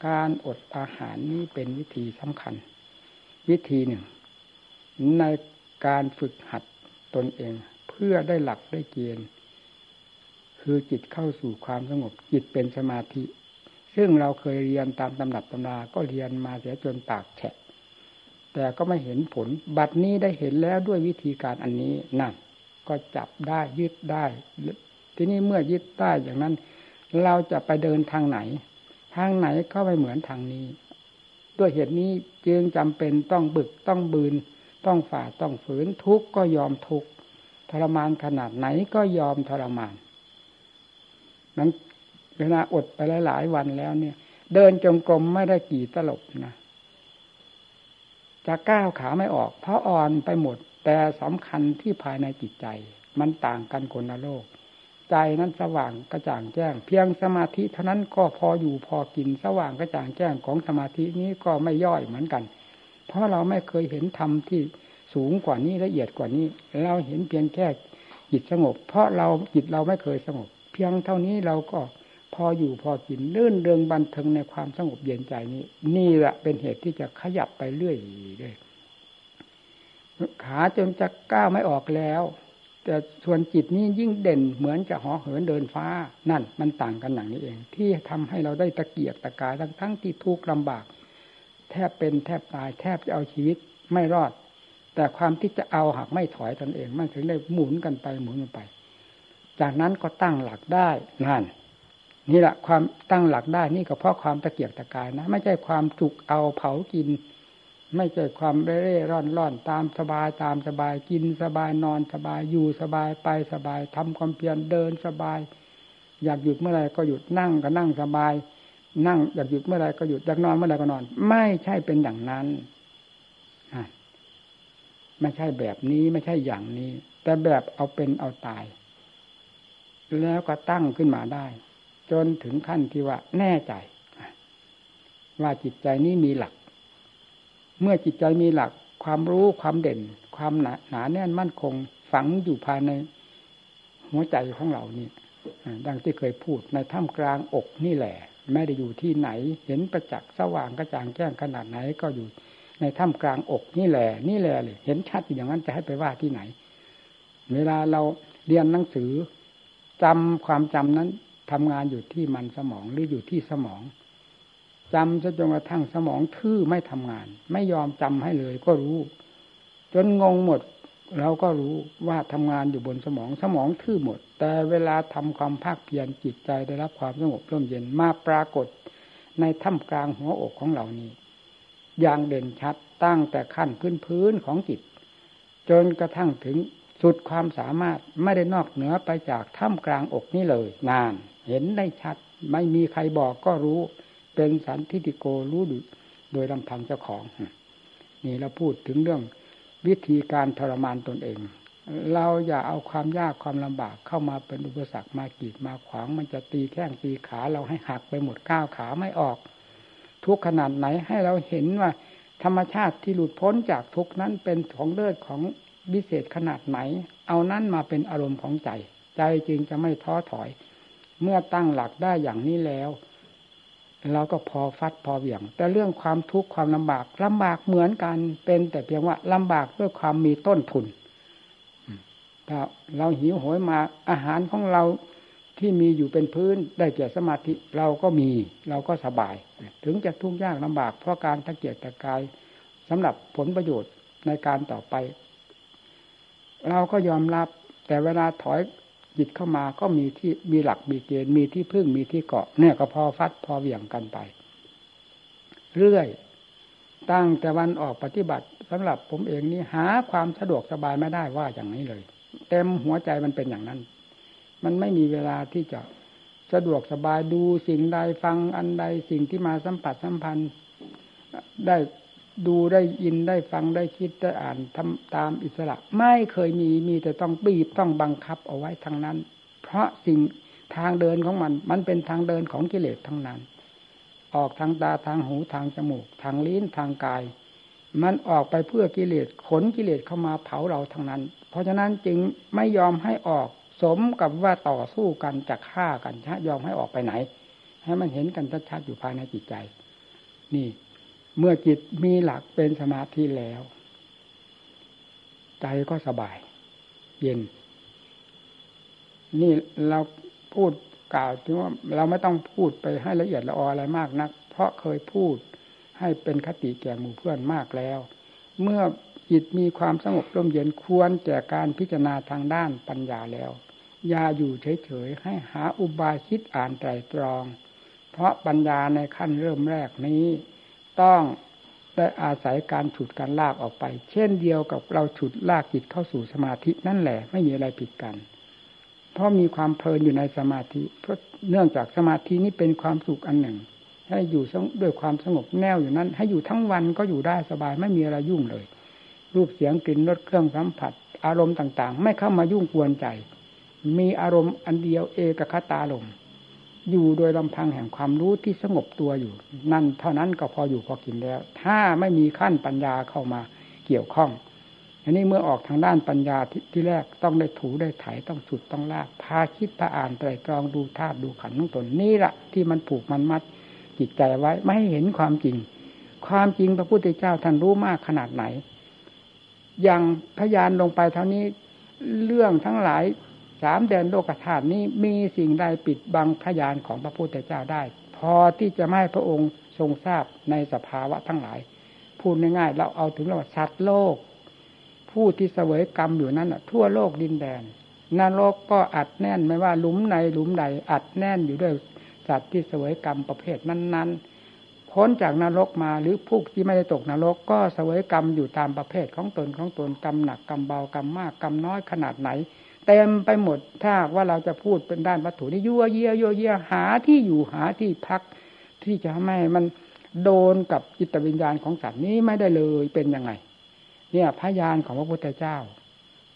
การอดอาหารนี้เป็นวิธีสำคัญ วิธีหนึ่ง ใน การฝึกหัดตนเอง เพื่อได้หลักได้เกณฑ์ คือจิตเข้าสู่ความสงบ จิตเป็นสมาธิ ซึ่งเราเคยเรียนตามตำหนับตำราก็เรียนมาเสียจนปากแฉะ แต่ก็ไม่เห็นผล บัดนี้ได้เห็นแล้วด้วยวิธีการอันนี้นั่นก็จับได้ยึดได้ ทีนี้เมื่อยึดได้อย่างนั้น เราจะไปเดินทางไหน ทางไหนก็ไม่เหมือนทางนี้ ด้วยเหตุนี้จึงจำเป็นต้องบึกต้องบืน ต้องฝ่าต้องฝืนทุกข์ก็ยอมทุกข์ทรมานขนาดไหนก็ยอมทรมานนั้นเวลาอดไปหลาย ๆ วันแล้วเนี่ย เดินจงกรมไม่ได้กี่ตลบนะจะก้าวขาไม่ออก เพราะอ่อนไปหมด แต่สำคัญที่ภายในจิตใจ มันต่างกันคนละโลก ใจนั้นสว่างกระจ่างแจ้ง เพียงสมาธิเท่านั้นก็พออยู่พอกินสว่างกระจ่างแจ้งของสมาธินี้ก็ไม่ย่อยเหมือนกัน เพราะเราไม่เคยเห็นธรรมที่สูงกว่านี้ละเอียดกว่านี้ เราเห็นเพียงแค่จิตสงบ เพราะเราจิตเราไม่เคยสงบ เพียงเท่านี้เราก็พออยู่พอกินลื่นเริงบันเทิงในความสงบเย็นใจนี้ นี่แหละเป็นเหตุที่จะขยับไปเรื่อยเลยขาจนจะก้าวไม่ออกแล้ว แต่ส่วนจิตนี้ยิ่งเด่นเหมือนจะหอเหินเดินฟ้านั่นมันต่างกันอย่างนี้เอง ที่ทำให้เราได้ตะเกียกตะกายทั้งทั้งที่ทุกข์ลำบาก แทบเป็นแทบตายแทบจะเอาชีวิตไม่รอด แต่ความที่จะเอาหากไม่ถอยตนเอง มันถึงได้หมุนกันไปหมุนกันไป จากนั้นก็ตั้งหลักได้นั่นนี่แหละความตั้งหลักได้นี่ก็เพราะความตะเกียกตะกายนะ ไม่ใช่ความจุกเอาเผากิน ไม่ใช่ความเร่ร่อนร่อนตามสบายตามสบายกินสบายนอนสบายอยู่สบายไปสบายทำความเพียรเดินสบาย อยากหยุดเมื่อไรก็หยุดนั่งก็นั่งสบาย นั่งอยากหยุดเมื่อไรก็หยุดอยากนอนเมื่อไรก็นอน ไม่ใช่เป็นอย่างนั้นไม่ใช่แบบนี้ไม่ใช่อย่างนี้ แต่แบบเอาเป็นเอาตาย แล้วก็ตั้งขึ้นมาได้ จนถึงขั้นที่ว่าแน่ใจ ว่าจิตใจนี้มีหลัก เมื่อจิตใจมีหลัก ความรู้ความเด่น ความหนาหนาแน่นมั่นคง ฝังอยู่ภายในหัวใจของเรานี่ดังที่เคยพูดในถ้ำกลางอกนี่แหละ ไม่ได้อยู่ที่ไหน เห็นประจักษ์สว่างกระจ่างแจ้งขนาดไหนก็อยู่ในถ้ำกลางอกนี่แหละ นี่แหละเลยเห็นชัดอย่างนั้นจะให้ไปว่าที่ไหน เวลาเราเรียนหนังสือจำความจำนั้นทำงานอยู่ที่มันสมองหรืออยู่ที่สมองจำจนกระทั่งสมองทื่อไม่ทำงาน ไม่ยอมจำให้เลยก็รู้ จนงงหมด เราก็รู้ว่าทำงานอยู่บนสมองสมองทื่อหมด แต่เวลาทำความภาคเพียรจิตใจได้รับความสงบร่มเย็นมาปรากฏในถ้ำกลางหัวอกของเหล่านี้ อย่างเด่นชัดตั้งแต่ขั้นพื้นพื้นของจิต จนกระทั่งถึงสุดความสามารถไม่ได้นอกเหนือไปจากถ้ำกลางอกนี้เลย นาน เห็นได้ชัด ไม่มีใครบอกก็รู้เป็นสันทิติโกรู้โดยลำพังเจ้าของนี่เราพูดถึงเรื่อง วิธีการทรมานตนเอง เราอย่าเอาความยากความลำบากเข้ามาเป็นอุปสรรคมากีดมาขวาง มันจะตีแข้งตีขาเราให้หักไปหมดก้าวขาไม่ออก ทุกขนาดไหนให้เราเห็นว่า ธรรมชาติที่หลุดพ้นจากทุกนั้นเป็นของเลิศของวิเศษขนาดไหน เอานั้นมาเป็นอารมณ์ของใจ ใจจึงจะไม่ท้อถอย เมื่อตั้งหลักได้อย่างนี้แล้ว เราก็พอฟัดพอเหวี่ยง แต่เรื่องความทุกข์ความลำบากลำบากเหมือนกันเป็นแต่เพียงว่าลำบากด้วยความมีต้นทุนถ้าเราหิวโหยมาอาหารของเราที่มีอยู่เป็นพื้นได้แก่สมาธิเราก็มี เราก็สบาย ถึงจะทุกข์ยากลำบาก เพราะการตะเกียกตะกายสำหรับผลประโยชน์ในการต่อไป เราก็ยอมรับแต่เวลาถอย จิตเข้ามาก็มีที่มีหลักมีเกณฑ์มีที่พึ่งมีที่เกาะเนี่ยก็พอฟัดพอเหวี่ยงกันไป เรื่อย ตั้งแต่วันออกปฏิบัติสำหรับผมเองนี่หาความสะดวกสบายไม่ได้ว่าอย่างนี้เลย เต็มหัวใจมันเป็นอย่างนั้น มันไม่มีเวลาที่จะสะดวกสบายดูสิ่งใดฟังอันใดสิ่งที่มาสัมผัสสัมพันธ์ได้ ดูได้ยินได้ฟังได้คิดได้อ่านทำตามอิสระ ไม่เคยมีมีแต่ต้องบีบต้องบังคับเอาไว้ทั้งนั้น เพราะสิ่งทางเดินของมัน มันเป็นทางเดินของกิเลสทั้งนั้น ออกทางตาทางหูทางจมูก ทางลิ้นทางกาย มันออกไปเพื่อกิเลสขนกิเลสเข้ามาเผาเราทั้งนั้น เพราะฉะนั้นจึงไม่ยอมให้ออกสมกับว่าต่อสู้กันจะฆ่ากันชะยอมให้ออกไปไหน ให้มันเห็นกันชัดๆอยู่ภายในจิตใจ นี่ เมื่อจิตมีหลักเป็นสมาธิแล้ว ใจก็สบาย เย็น นี่เราพูดกล่าวถึงว่าเราไม่ต้องพูดไปให้ละเอียดละอออะไรมากนัก เพราะเคยพูดให้เป็นคติแก่หมู่เพื่อนมากแล้ว เมื่อจิตมีความสงบร่มเย็นควรแก่การพิจารณาทางด้านปัญญาแล้ว อย่าอยู่เฉยๆให้หาอุบายคิดอ่านไตรตรอง เพราะปัญญาในขั้นเริ่มแรกนี้ ต้องได้อาศัยการฉุดการลากออกไป เช่นเดียวกับเราฉุดลากจิตเข้าสู่สมาธินั่นแหละ ไม่มีอะไรผิดกัน เพราะมีความเพลินอยู่ในสมาธิเพราะเนื่องจากสมาธินี้เป็นความสุขอันหนึ่ง ให้อยู่ด้วยความสงบแน่วอยู่นั้น ให้อยู่ทั้งวันก็อยู่ได้สบายไม่มีอะไรยุ่งเลย รูปเสียงกลิ่นรสเครื่องสัมผัส อารมณ์ต่างๆ ไม่เข้ามายุ่งกวนใจ มีอารมณ์อันเดียวเอกคตาลม อยู่โดยลำพังแห่งความรู้ที่สงบตัวอยู่ นั่นเท่านั้นก็พออยู่พอกินแล้ว ถ้าไม่มีขั้นปัญญาเข้ามาเกี่ยวข้องอันนี้เมื่อออกทางด้านปัญญาทที่แรกต้องได้ถูได้ไถต้องสุดต้องลากพาคิดพาอ่านไตรตรองดูธาตุดูขันธ์ของตนนี่แหละที่มันผูกมันมัดจิตใจไว้ไม่ให้เห็นความจริง ความจริงพระพุทธเจ้าท่านรู้มากขนาดไหน อย่างพยานลงไปเท่านี้เรื่องทั้งหลาย สามแดนโลกธาตุนี้มีสิ่งใดปิดบังพยานของพระพุทธเจ้าได้ พอที่จะไม่พระองค์ทรงทราบในสภาวะทั้งหลาย พูดง่ายๆเราเอาถึงเราสัตว์โลก ผู้ที่เสวยกรรมอยู่นั้นทั่วโลกดินแดนนรกก็อัดแน่นไม่ว่าหลุมในหลุมใดอัดแน่นอยู่ด้วยสัตว์ที่เสวยกรรมประเภทนั้นๆพ้นจากนรกมาหรือผู้ที่ไม่ได้ตกนรกก็เสวยกรรมอยู่ตามประเภทของตนของตนกรรมหนักกรรมเบากรรมมากกรรมน้อยขนาดไหน เต็มไปหมด ถ้าว่าเราจะพูดเป็นด้านวัตถุนี่ยั่วเยี่ยยั่วเยี่ยหาที่อยู่หาที่พัก ที่จะทำให้มันโดนกับจิตวิญญาณของสัตว์นี้ไม่ได้เลยเป็นยังไง เนี่ยพยานของพระพุทธเจ้า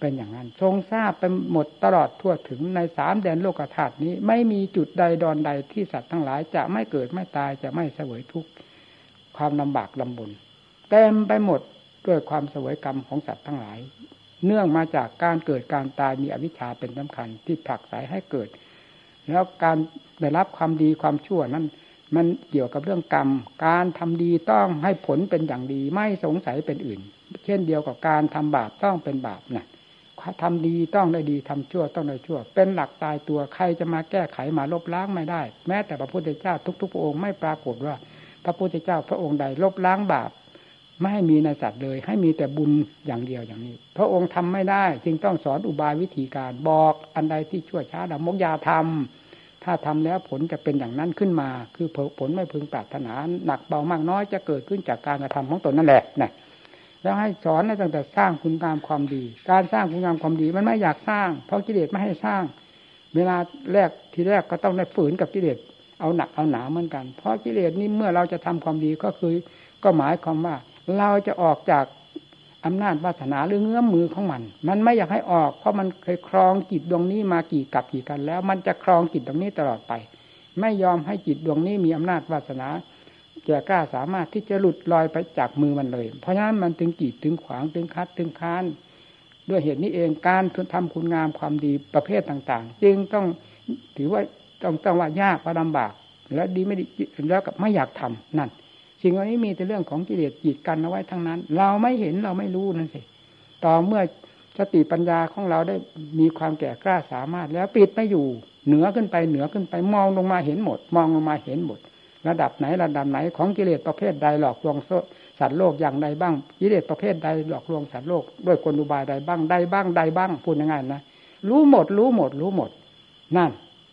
เป็นอย่างนั้น ทรงทราบไปหมดตลอดทั่วถึงในสามแดนโลกธาตุนี้ ไม่มีจุดใดดอนใดที่สัตว์ทั้งหลาย จะไม่เกิดไม่ตายจะไม่เสวยทุกข์ความลำบากลำบนเต็มไปหมดด้วยความเสวยกรรมของสัตว์ทั้งหลาย เนื่องมาจากการเกิดการตายมีอวิชชาเป็นสำคัญที่ผลักไสให้เกิด แล้วการได้รับความดีความชั่วนั้น มันเกี่ยวกับเรื่องกรรม การทำดีต้องให้ผลเป็นอย่างดี ไม่สงสัยเป็นอื่น เช่นเดียวกับการทำบาปต้องเป็นบาปนะทำดีต้องได้ดีทำชั่วต้องได้ชั่ว เป็นหลักตายตัวใครจะมาแก้ไขมาลบล้างไม่ได้ แม้แต่พระพุทธเจ้าทุกๆพระองค์ไม่ปรากฏว่า พระพุทธเจ้าพระองค์ใดลบล้างบาป ไม่ให้มีในสัตว์เลย ให้มีแต่บุญอย่างเดียวอย่างนี้ พระองค์ทำไม่ได้ จึงต้องสอนอุบายวิธีการบอกอันใดที่ชั่วช้าดำมกยาทำถ้าทำแล้วผลจะเป็นอย่างนั้นขึ้นมา คือผลไม่พึงปรารถนาหนักเบามากน้อยจะเกิดขึ้นจากการกระทำของตนนั่นแหละนะแล้วให้สอนในตั้งแต่สร้างคุณงามความดี การสร้างคุณงามความดีมันไม่อยากสร้าง เพราะกิเลสไม่ให้สร้าง เวลาแรกทีแรกก็ต้องได้ฝืนกับกิเลสเอาหนักเอาหนาเหมือนกัน เพราะกิเลสนี้เมื่อเราจะทำความดีก็คือ ก็หมายความว่า เราจะออกจากอำนาจวาสนาหรือเงื้อมมือของมัน มันไม่อยากให้ออก เพราะมันเคยครองจิตดวงนี้มากี่กับกี่กันแล้ว มันจะครองจิตดวงนี้ตลอดไป ไม่ยอมให้จิตดวงนี้มีอำนาจวาสนาแก่กล้าสามารถที่จะหลุดลอยไปจากมือมันเลย เพราะฉะนั้นมันถึงกีดถึงขวางถึงคัดถึงค้าน ด้วยเหตุนี้เองการทำคุณงามความดีประเภทต่างๆ จึงต้องถือว่าต้องต้องว่ายากว่าลำบาก และดีไม่ดีแล้วกับไม่อยากทำนั่น สิ่งเหล่านี้มีแต่เรื่องของกิเลสจีดกันเอาไว้ทั้งนั้น เราไม่เห็นเราไม่รู้นั่นสิต่อเมื่อสติปัญญาของเราได้มีความแก่กล้าสามารถ แล้วปิดไม่อยู่ เหนือขึ้นไปเหนือขึ้นไปมองลงมาเห็นหมด มองลงมาเห็นหมด ระดับไหนระดับไหนของกิเลสประเภทใดหลอกลวงสัตว์โลกอย่างใดบ้างกิเลสประเภทใดหลอกลวงสัตว์โลกด้วยกลอุบายใดบ้างใดบ้างใดบ้างพูดง่ายๆนะรู้หมด รู้หมด รู้หมด นั่น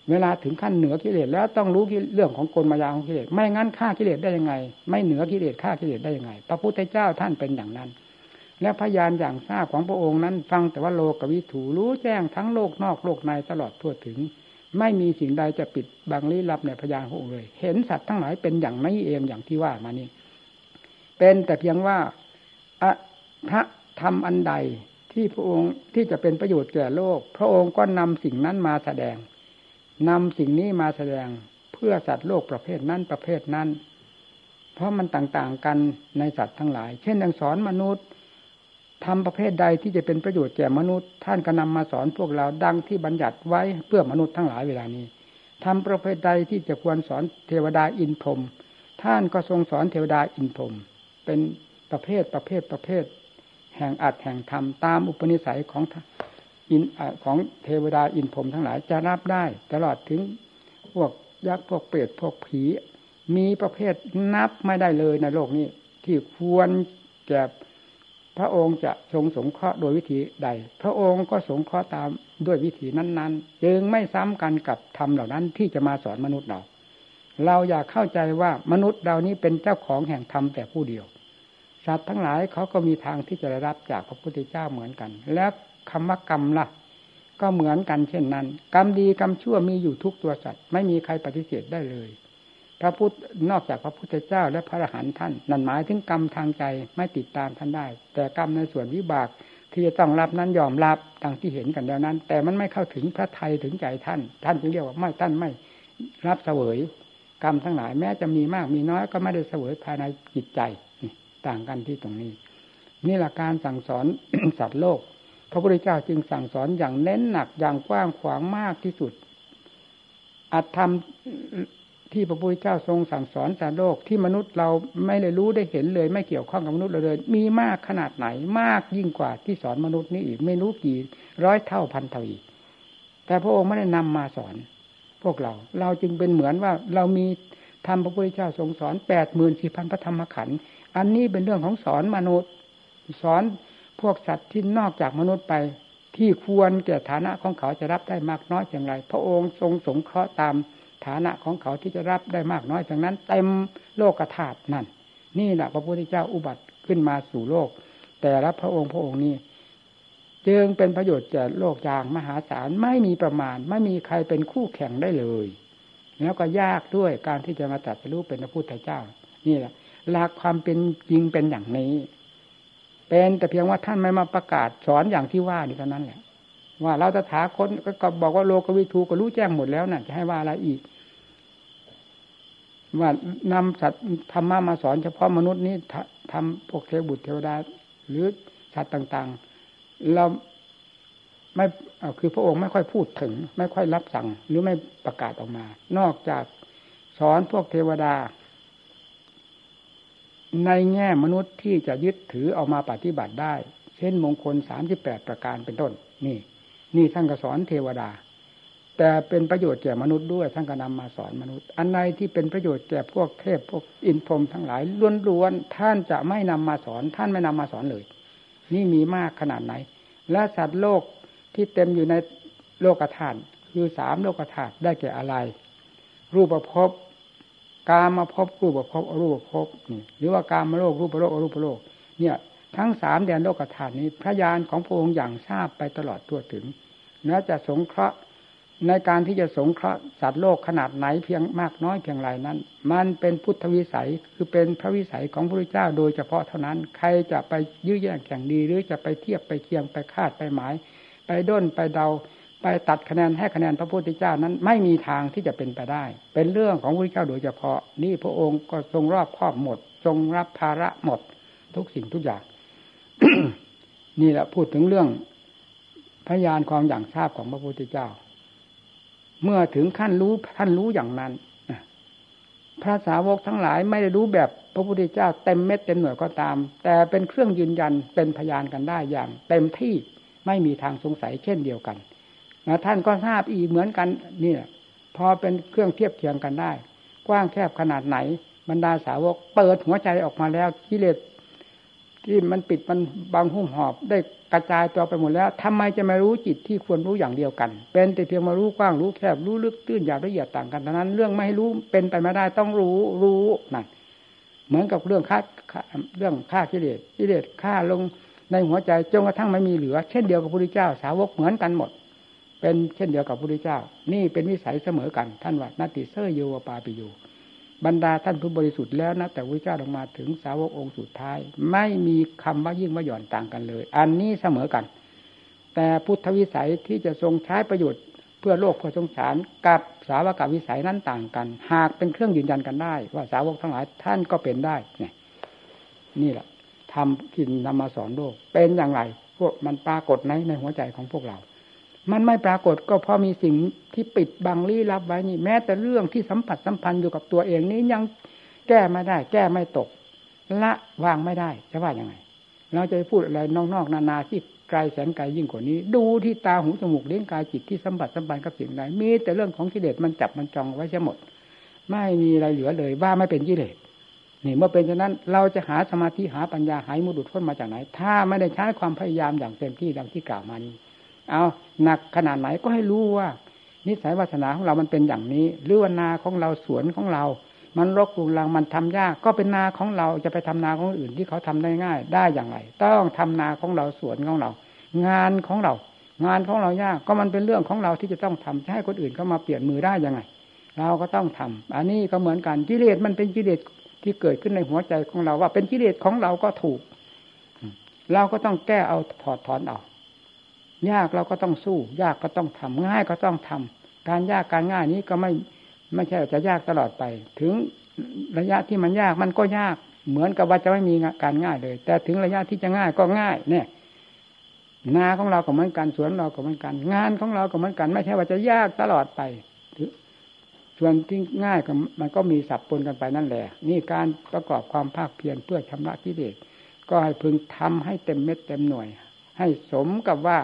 เวลาถึงขั้นเหนือกิเลสแล้วต้องรู้เรื่องของกลมายาของกิเลสไม่งั้นฆ่ากิเลสได้ยังไง ไม่เหนือกิเลสฆ่ากิเลสได้ยังไง พระพุทธเจ้าท่านเป็นอย่างนั้น และพยานอย่างทราบของพระองค์นั้น ฟังแต่ว่าโลกวิถูรู้แจ้งทั้งโลกนอกโลกในตลอดทั่วถึง ไม่มีสิ่งใดจะปิดบังลี้ลับในพยานของเลย เห็นสัตว์ทั้งหลายเป็นอย่างนี้เองอย่างที่ว่ามานี่เป็นแต่เพียงว่าพระทำอันใดที่พระองค์ที่จะเป็นประโยชน์แก่โลก พระองค์ก็นำสิ่งนั้นมาแสดง นำสิ่งนี้มาแสดงเพื่อสัตว์โลกประเภทนั้นประเภทนั้น เพราะมันต่างๆกันในสัตว์ทั้งหลาย เช่นดังสอนมนุษย์ทำประเภทใดที่จะเป็นประโยชน์แก่มนุษย์ ท่านก็นำมาสอนพวกเราดังที่บัญญัติไว้เพื่อมนุษย์ทั้งหลายเวลานี้ทำประเภทใดที่จะควรสอนเทวดาอินพรมท่านก็ทรงสอนเทวดาอินพรมเป็นประเภทประเภทประเภท แห่งอัดแห่งธรรมตามอุปนิสัยของ อินของเทวดาอินพรมทั้งหลายจะรับได้ ตลอดถึงพวกยักษ์พวกเปรตพวกผี มีประเภทนับไม่ได้เลยในโลกนี้ ที่ควรแก่พระองค์จะทรงสงเคราะห์โดยวิธีใด พระองค์ก็สงเคราะห์ตามด้วยวิธีนั้น ๆ จึงไม่ซ้ำกันกับธรรมเหล่านั้นที่จะมาสอนมนุษย์เรา เราอยากเข้าใจว่ามนุษย์เรานี้เป็นเจ้าของแห่งธรรมแต่ผู้เดียว สัตว์ทั้งหลายเขาก็มีทางที่จะได้รับจากพระพุทธเจ้าเหมือนกัน แล้ว คำว่ากรรมละ่ะ ก็เหมือนกันเช่นนั้น กรรมดีกรรมชั่วมีอยู่ทุกตัวสัตว์ไม่มีใครปฏิเสธได้เลย พระพุทธนอกจากพระพุทธเจ้าและพระอรหันต์ท่าน นั่นหมายถึงกรรมทางใจไม่ติดตามท่านได้ แต่กรรมในส่วนวิบากที่จะต้องรับนั้นยอมรับดังที่เห็นกันแล้วนั้น แต่มันไม่เข้าถึงพระไทยถึงใจท่าน ท่านจึงเรียกว่าไม่ท่านไม่รับเสวยกรรมทั้งหลายแม้จะมีมากมีน้อยก็ไม่ได้เสวยภายในจิตใจต่างกันที่ตรงนี้ นี่หลักการสั่งสอนสัตว์โลก พระพุทธเจ้าจึงสั่งสอนอย่างเน้นหนักอย่างกว้างขวางมากที่สุดอัตธรรมที่พระพุทธเจ้าทรงสั่งสอนสารโลกที่มนุษย์เราไม่ได้รู้ได้เห็นเลย ไม่เกี่ยวข้องกับมนุษย์เราเลย มีมากขนาดไหนมากยิ่งกว่าที่สอนมนุษย์นี่อีกไม่รู้กี่ร้อยเท่าพันเท่าอีก แต่พระองค์ไม่ได้นำมาสอน พวกเรา เราจึงเป็นเหมือนว่าเรามีทำพระพุทธเจ้าทรงสอนแปดหมื่นสี่พันพระธรรมขันธ์อันนี้เป็นเรื่องของสอนมนุษย์ สอน พวกสัตว์ที่นอกจากมนุษย์ไป ที่ควรแก่ฐานะของเขาจะรับได้มากน้อยอย่างไร พระองค์ทรงสงเคราะห์ตามฐานะของเขาที่จะรับได้มากน้อยจากนั้น เต็มโลกธาตุนั่น นี่แหละพระพุทธเจ้าอุบัติขึ้นมาสู่โลก แต่ละพระองค์พระองค์นี้จึงเป็นประโยชน์แก่โลกอย่างมหาศาลไม่มีประมาณ ไม่มีใครเป็นคู่แข่งได้เลย แล้วก็ยากด้วยการที่จะมาตัดสู้เป็นพระพุทธเจ้า นี่แหละหลักความเป็นจริงเป็นอย่างนี้ เป็นแต่เพียงว่าท่านไม่มาประกาศสอนอย่างที่ว่านี่เท่านั้นแหละว่าเราจะถาคนก็บอกว่าโลกวิทูก็รู้แจ้งหมดแล้วนะ่ะ จะให้ว่าอะไรอีก ว่านำสัตว์ธรรมะมาสอนเฉพาะมนุษย์นี้ทำพวกเทวบุตรเทวดา หรือสัตว์ต่าง ๆ เราไม่คือพระองค์ไม่ค่อยพูดถึง ไม่ค่อยรับสั่ง หรือไม่ประกาศออกมา นอกจากสอนพวกเทวดา ในแง่มนุษย์ที่จะยึดถือเอามาปฏิบัติได้ เช่นมงคลสามสิบแปดประการเป็นต้น นี่ นี่ท่านก็สอนเทวดา แต่เป็นประโยชน์แก่มนุษย์ด้วยท่านก็นำมาสอนมนุษย์ อันใดที่เป็นประโยชน์แก่พวกเทพพวกอินพรมทั้งหลายล้วนๆท่านจะไม่นำมาสอน ท่านไม่นำมาสอนเลย นี่มีมากขนาดไหน และสัตว์โลกที่เต็มอยู่ในโลกธาตุคือสามโลกธาตุได้แก่อะไร รูปภพ กามาพบรูปภพอรูปภพนี่หรือว่ากามาโลกรูปประโลกอรูปประโลกเนี่ย ทั้งสามแดนโลกธาตุนี้ พระญาณของพระองค์อย่างทราบไปตลอดทั่วถึงและจะสงเคราะห์ในการที่จะสงเคราะห์สัตว์โลกขนาดไหนเพียงมากน้อยเพียงไรนั้น มันเป็นพุทธวิสัยคือเป็นพระวิสัยของพระพุทธเจ้าโดยเฉพาะเท่านั้น ใครจะไปยื้อแย่งแข่งดี หรือจะไปเทียบไปเคียงไปคาดไปหมาย ไปด้นไปเดา ไปตัดคะแนนให้คะแนนพระพุทธเจ้านั้น ไม่มีทางที่จะเป็นไปได้ เป็นเรื่องของพระเจ้าโดยเฉพาะ นี่พระองค์ก็ทรงรอบครอบหมด ทรงรับภาระหมด ทุกสิ่งทุกอย่าง นี่แหละพูดถึงเรื่องพยานความอย่างทราบของพระพุทธเจ้า เมื่อถึงขั้นรู้ท่านรู้อย่างนั้นพระสาวกทั้งหลายไม่ได้รู้แบบพระพุทธเจ้าเต็มเม็ดเต็มหน่วยก็ตาม แต่เป็นเครื่องยืนยันเป็นพยานกันได้อย่าง เต็มที่ไม่มีทางสงสัยเช่นเดียวกัน ท่านก็ทราบอีกเหมือนกันนี่พอเป็นเครื่องเทียบเทียงกันได้ กว้างแคบขนาดไหน บรรดาสาวกเปิดหัวใจออกมาแล้วกิเลสที่มันปิดมันบางหุ้มหอบ ได้กระจายตัวไปหมดแล้วทำไมจะไม่รู้จิตที่ควรรู้อย่างเดียวกัน เป็นแต่เพียงมารู้กว้างรู้แคบรู้ลึกตื้นหยาบละเอียดต่างกันเท่านั้นเรื่องไม่ให้รู้เป็นไปไม่ได้ต้องรู้รู้นั่นเหมือนกับเรื่องฆ่าเรื่องฆ่ากิเลสกิเลสฆ่าลงในหัวใจจนกระทั่งไม่มีเหลือ เช่นเดียวกับพระพุทธเจ้าสาวกเหมือนกันหมด เป็นเช่นเดียวกับพระพุทธเจ้า นี่เป็นวิสัยเสมอกัน ท่านว่านาติเซอร์โยวปาปิโยบรรดาท่านผู้บริสุทธิ์แล้วนะแต่พระเจ้าลงมาถึงสาวกองค์สุดท้าย ไม่มีคำว่ายิ่งว่าหย่อนต่างกันเลย อันนี้เสมอกัน แต่พุทธวิสัยที่จะทรงใช้ประโยชน์เพื่อโลกเพื่อสงสารกับสาวกวิสัยนั้นต่างกัน หากเป็นเครื่องยืนยันกันได้ ว่าสาวกทั้งหลายท่านก็เป็นได้เนี่ยนี่แหละทำกินนำมาสอนโลก เป็นอย่างไร พวกมันปรากฏในในหัวใจของพวกเรา มันไม่ปรากฏก็เพราะมีสิ่งที่ปิดบังลี้ลับไว้นี่แม้แต่เรื่องที่สัมผัสสัมพันธ์อยู่กับตัวเองนี้ยังแก้ไม่ได้ แก้ไม่ตก ละวางไม่ได้จะว่ายังไง เราจะพูดอะไรนอกๆนานาที่ไกลแสนไกลยิ่งกว่านี้ ดูที่ตาหูจมูกเลี้ยงกายจิตที่สัมผัสสัมพันธ์กับสิ่งใดมีแต่เรื่องของกิเลสมันจับมันจองไว้เสียหมด ไม่มีอะไรเหลือเลยว่าไม่เป็นกิเลสนี่เมื่อเป็นฉะนั้นเราจะหาสมาธิหาปัญญาหายมุดุดพ้นมาจากไหน ถ้าไม่ได้ใช้ความพยายามอย่างเต็มที่ดังที่กล่าวมานี้ เอาหนักขนาดไหนก็ให้รู้ว่า นิสัยวาสนาของเรามันเป็นอย่างนี้หรือว่านาของเราสวนของเรา มันรกรุงรังมันทำยากก็เป็นนาของเราจะไปทำนาของอื่นที่เขาทำได้ง่าย ได้อย่างไร ต้องทำนาของเราสวนของเรา งานของเรา งานของเรายากก็มันเป็นเรื่องของเราที่จะต้องทำจะให้คนอื่นเขามาเปลี่ยนมือได้ยังไง เราก็ต้องทำอันนี้ก็เหมือนกันกิเลสมันเป็นกิเลสที่เกิดขึ้นในหัวใจของเราว่าเป็นกิเลสของเราก็ถูก เราก็ต้องแก้เอาถอดถอนเอา ยากเราก็ต้องสู้ ยากก็ต้องทำง่ายก็ต้องทำการยากการง่ายนี้ก็ไม่ไม่ใช่จะยากตลอดไป ถึงระยะที่มันยากมันก็ยากเหมือนกับว่าจะไม่มีการง่ายเลย แต่ถึงระยะที่จะง่ายก็ง่ายเนี่ยนาของเราก็เหมือนกันสวนเราก็เหมือนกัน งานของเราก็เหมือนกัน ไม่ใช่ว่าจะยากตลอดไปส่วนที่ง่ายก็มันก็มีสับปนกันไปนั่นแหละ นี่การประกอบความภาคเพียรเพื่อชำระกิเลสก็ให้พึงทำให้เต็มเม็ดเต็มหน่วย ให้สมกับว่า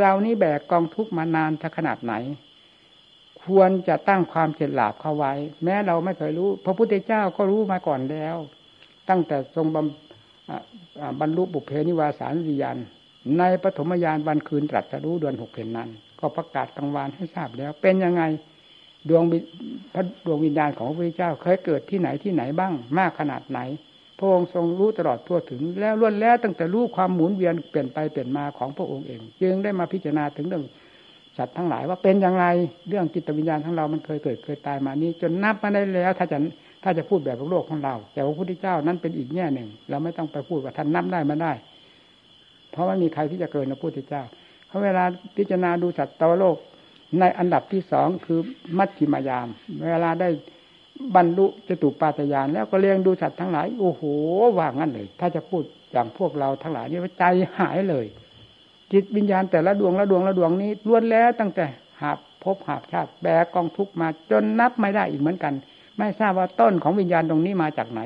เรานี่แบกกองทุกมานานถ้าขนาดไหน ควรจะตั้งความเฉลียหลาบเข้าไว้ แม้เราไม่เคยรู้ พระพุทธเจ้าก็รู้มาก่อนแล้ว ตั้งแต่ทรงบรรลุบุพเพนิวาสานวิญญาณในปฐมยานวันคืนตรัสรู้เดือนหกเพนนั้น ก็ประกาศกลางวานให้ทราบแล้ว เป็นยังไงดวงพระดวงวิญญาณของพระพุทธเจ้าเคยเกิดที่ไหนที่ไหนบ้าง มากขนาดไหน พระองค์ทรงรู้ตลอดทั่วถึง แล้วล้วนแล้วตั้งแต่รู้ความหมุนเวียนเปลี่ยนไปเปลี่ยนมาของพระองค์เอง จึงได้มาพิจารณาถึงเรื่องสัตว์ทั้งหลายว่าเป็นอย่างไรเรื่องจิตวิญญาณของเรามันเคยเกิดเคยตายมานี้ จนนับมาได้แล้ว ถ้าจะถ้าจะพูดแบบโลกของเรา แต่พระพุทธเจ้านั้นเป็นอีกแง่หนึ่ง เราไม่ต้องไปพูดว่าท่านนับได้มาได้ เพราะไม่มีใครที่จะเกินพระพุทธเจ้าเพราะเวลาพิจารณาดูสัตว์ตวโลกในอันดับที่สองคือมัชฌิมายาม เวลาได้ บรรลุจตุปาตยานแล้วก็เลี้ยงดูสัตว์ทั้งหลายโอ้โหว่างั้นเลย ถ้าจะพูดอย่างพวกเราทั้งหลายนี่ว่าใจหายเลย จิตวิญญาณแต่ละดวงละดวงละดวงนี้ล้วนแล้วตั้งแต่หาบพบหาบชาติแบกกองทุกมาจนนับไม่ได้อีกเหมือนกัน ไม่ทราบว่าต้นของวิญญาณตรงนี้มาจากไหน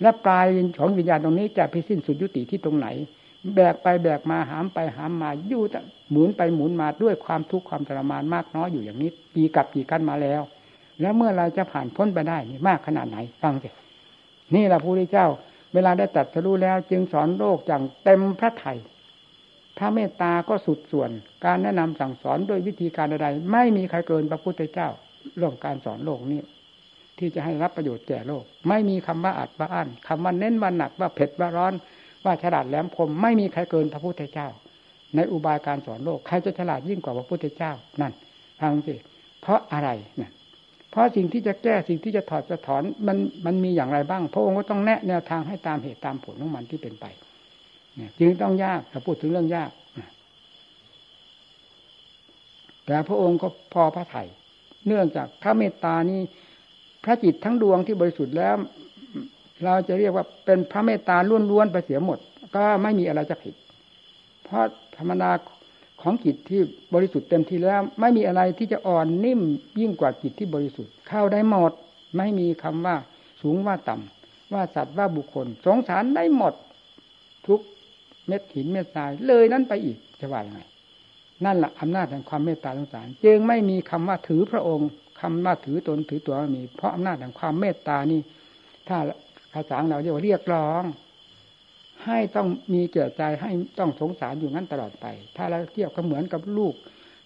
และปลายของวิญญาณตรงนี้จะพิสิ้นสุดยุติที่ตรงไหน แบกไปแบกมาหามไปหามมาอยู่หมุนไปหมุนมาด้วยความทุกข์ความทรมานมากน้อยอยู่อย่างนี้ปีกับปีกันมาแล้ว แล้วเมื่อไรจะผ่านพ้นไปได้นี่มากขนาดไหนฟังสินี่แหละพระพุทธเจ้า เวลาได้ตัดสรู้แล้ว จึงสอนโลกอย่างเต็มพระไถ่พระเมตตาก็สุดส่วน การแนะนำสั่งสอนด้วยวิธีการใดไม่มีใครเกินพระพุทธเจ้าเรื่องการสอนโลกนี้ที่จะให้รับประโยชน์แก่โลก ไม่มีคำว่าอัดว่าอั้นคำว่าเน้นว่าหนักว่าเผ็ดว่าร้อน ว่าฉลาดแหลมคมไม่มีใครเกินพระพุทธเจ้า ในอุบายการสอนโลกใครจะฉลาดยิ่งกว่าพระพุทธเจ้านั่นฟังสิเพราะอะไรเนี่ย ราะสิ่งที่จะแก้สิ่งที่จะถอดจะถอนมันมันมีอย่างไรบ้าง พระองค์ก็ต้องแนะแนวทางให้ตามเหตุตามผลของมันที่เป็นไปเนี่ยจึงต้องยากถ้าพูดถึงเรื่องยากแต่พระองค์ก็พอพระไถ่เนื่องจากพระเมตตานี้พระจิตทั้งดวงที่บริสุทธิ์แล้ว เราจะเรียกว่าเป็นพระเมตตาล้วนๆไปเสียหมด ก็ไม่มีอะไรจะผิด เพราะธรรมดา ของจิตที่บริสุทธิ์เต็มที่แล้ว ไม่มีอะไรที่จะอ่อนนิ่มยิ่งกว่าจิตที่บริสุทธิ์เข้าได้หมด ไม่มีคำว่าสูงว่าต่ำว่าสัตว์ว่าบุคคล สงสารได้หมด ทุกเม็ดหินเม็ดทรายเลยนั้นไปอีกจะว่ายังไงนั่นแหละอำนาจแห่งความเมตตาสงสาร จึงไม่มีคำว่าถือพระองค์คำว่าถือตนถือตัวมี เพราะอำนาจแห่งความเมตตานี่ ถ้าภาษาเราเรียกว่าเรียกร้อง ให้ต้องมีเกิดใจให้ต้องสงสารอยู่นั้นตลอดไป ถ้าเราเทียบก็เหมือนกับลูก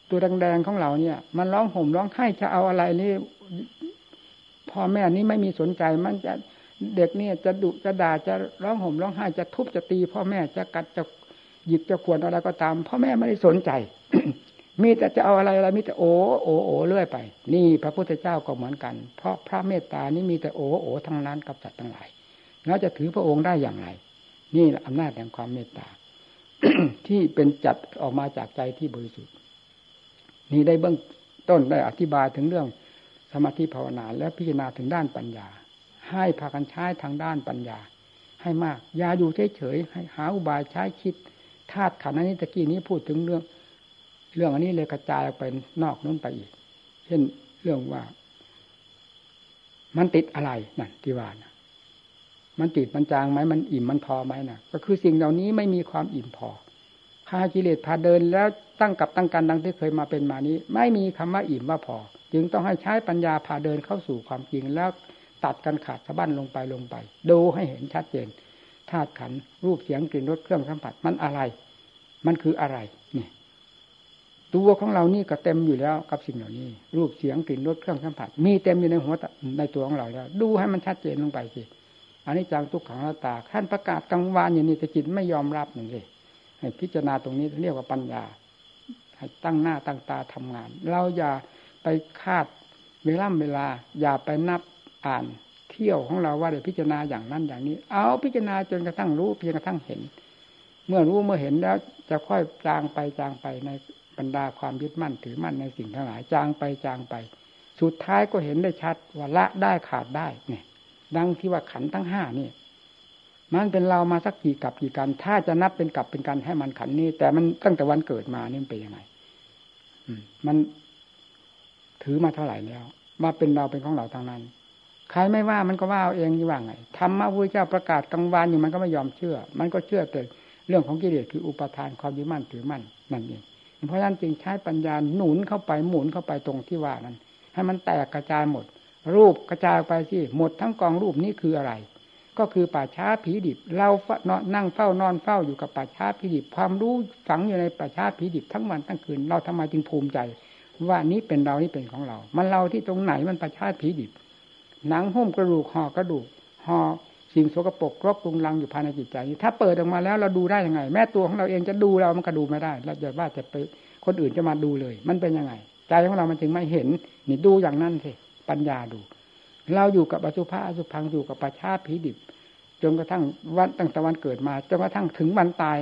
ตัวแดงๆของเราเนี่ย มันร้องห่มร้องไห้จะเอาอะไรนี่พ่อแม่นี้ไม่มีสนใจมันจะเด็กเนี่ยจะดุจะด่าจะร้องห่มร้องไห้จะทุบจะตี พ่อแม่จะกัดจะหยิบจะควรอะไรก็ตาม พ่อแม่ไม่ได้สนใจ มีแต่จะเอาอะไรอะไรมีแต่โอโอโอเรื่อยไป นี่พระพุทธเจ้าก็เหมือนกัน เพราะพระเมตตานี้มีแต่โอโอทั้งนั้นกับสัตว์ทั้งหลายแล้วจะถือพระองค์ได้อย่างไร นี่อำนาจแห่งความเมตตาที่เป็นจัดออกมาจากใจที่บริสุทธิ์นี่ได้เบื้องต้นได้อธิบายถึงเรื่องสมาธิภาวนาและพิจารณาถึงด้านปัญญา ให้พากันใช้ทางด้านปัญญา ให้มากอย่าอยู่เฉยๆให้หาอุบายใช้คิดธาตุขันธ์นี้ตะกี้นี้พูดถึงเรื่อง เรื่องอันนี้เลยกระจายออกไปนอกนู้นไปอีก เช่นเรื่องว่า มันติดอะไรนั่นที่ว่านะ มันติดมันจางไหมมันอิ่มมันพอไหมนะก็คือสิ่งเหล่านี้ไม่มีความอิ่มพอพากิเลสพาเดินแล้วตั้งกับตั้งกันดังที่เคยมาเป็นมานี้ ไม่มีคำว่าอิ่มว่าพอ จึงต้องให้ใช้ปัญญาพาเดินเข้าสู่ความจริงแล้วตัดกันขาดสะบั้นลงไปลงไป ดูให้เห็นชัดเจนธาตุขันรูปเสียงกลิ่นรสเครื่องสัมผัสมันอะไร มันคืออะไรนี่ตัวของเรานี่ก็เต็มอยู่แล้วกับสิ่งเหล่านี้ รูปเสียงกลิ่นรสเครื่องสัมผัส มีเต็มอยู่ในหัวในตัวของเราแล้ว ดูให้มันชัดเจนลงไปสิ อันนี้จังทุกขังหน้าตาขั้นประกาศกลางวานอย่างนี้แต่จิตไม่ยอมรับนึ่งสิให้พิจารณาตรงนี้เรียกว่าปัญญาให้ตั้งหน้าตั้งตาทำงาน เราอย่าไปคาดเวลาเวลา อย่าไปนับอ่านเที่ยวของเราว่าได้พิจารณาอย่างนั้นอย่างนี้ เอาพิจารณาจนกระทั่งรู้เพียงกระทั่งเห็น เมื่อรู้เมื่อเห็นแล้วจะค่อยจางไปจางไปในบรรดาความยึดมั่นถือมั่นในสิ่งทั้งหลายจางไปจางไป สุดท้ายก็เห็นได้ชัดว่าละได้ขาดได้เนี่ย ดังที่ว่าขันทั้งห้านี่ มันเป็นเรามาสักกี่กับกี่กัน ถ้าจะนับเป็นกับเป็นกันให้มันขันนี้ แต่มันตั้งแต่วันเกิดมานี่มันเป็นยังไงมันถือมาเท่าไหร่แล้วมาเป็นเราเป็นของเราทางนั้น ใครไม่ว่ามันก็ว่าเอาเองนี่ว่าไงธรรมะพระเจ้าประกาศกลางวันอยู่มันก็ไม่ยอมเชื่อ มันก็เชื่อแต่เรื่องของกิเลสคืออุปทานความยึดมั่นถือมั่นนั่นเองเพราะฉะนั้นจึงใช้ปัญญาหนุนเข้าไปหมุนเข้าไปตรงที่ว่านั้น ให้มันแตกกระจายหมด รูปกระจายไปสิหมดทั้งกองรูปนี้คืออะไร ก็คือป่าช้าผีดิบ เรานอนนั่งเฝ้านอนเฝ้าอยู่กับป่าช้าผีดิบ ความรู้ฝังอยู่ในป่าช้าผีดิบทั้งวันทั้งคืน เราทำไมจึงภูมิใจ ว่านี้เป็นเรานี่เป็นของเรา มันเราที่ตรงไหนมันป่าช้าผีดิบ หนังหุ้มกระดูกห่อกระดูกห่อสิ่งโสกปรกรบปรุงรังอยู่ภายในจิตใจนี้ถ้าเปิดออกมาแล้วเราดูได้ยังไง แม้ตัวของเราเองจะดูเรามันก็ดูไม่ได้เราจะว่าจะไปคนอื่นจะมาดูเลย มันเป็นยังไง ใจของเรามันจึงไม่เห็นนี่ดูอย่างนั้นสิ ปัญญาดู เราอยู่กับอสุภะอสุพังอยู่กับประชาผีดิบ จนกระทั่งวันตั้งแต่วันเกิดมาจนกระทั่งถึงวันตาย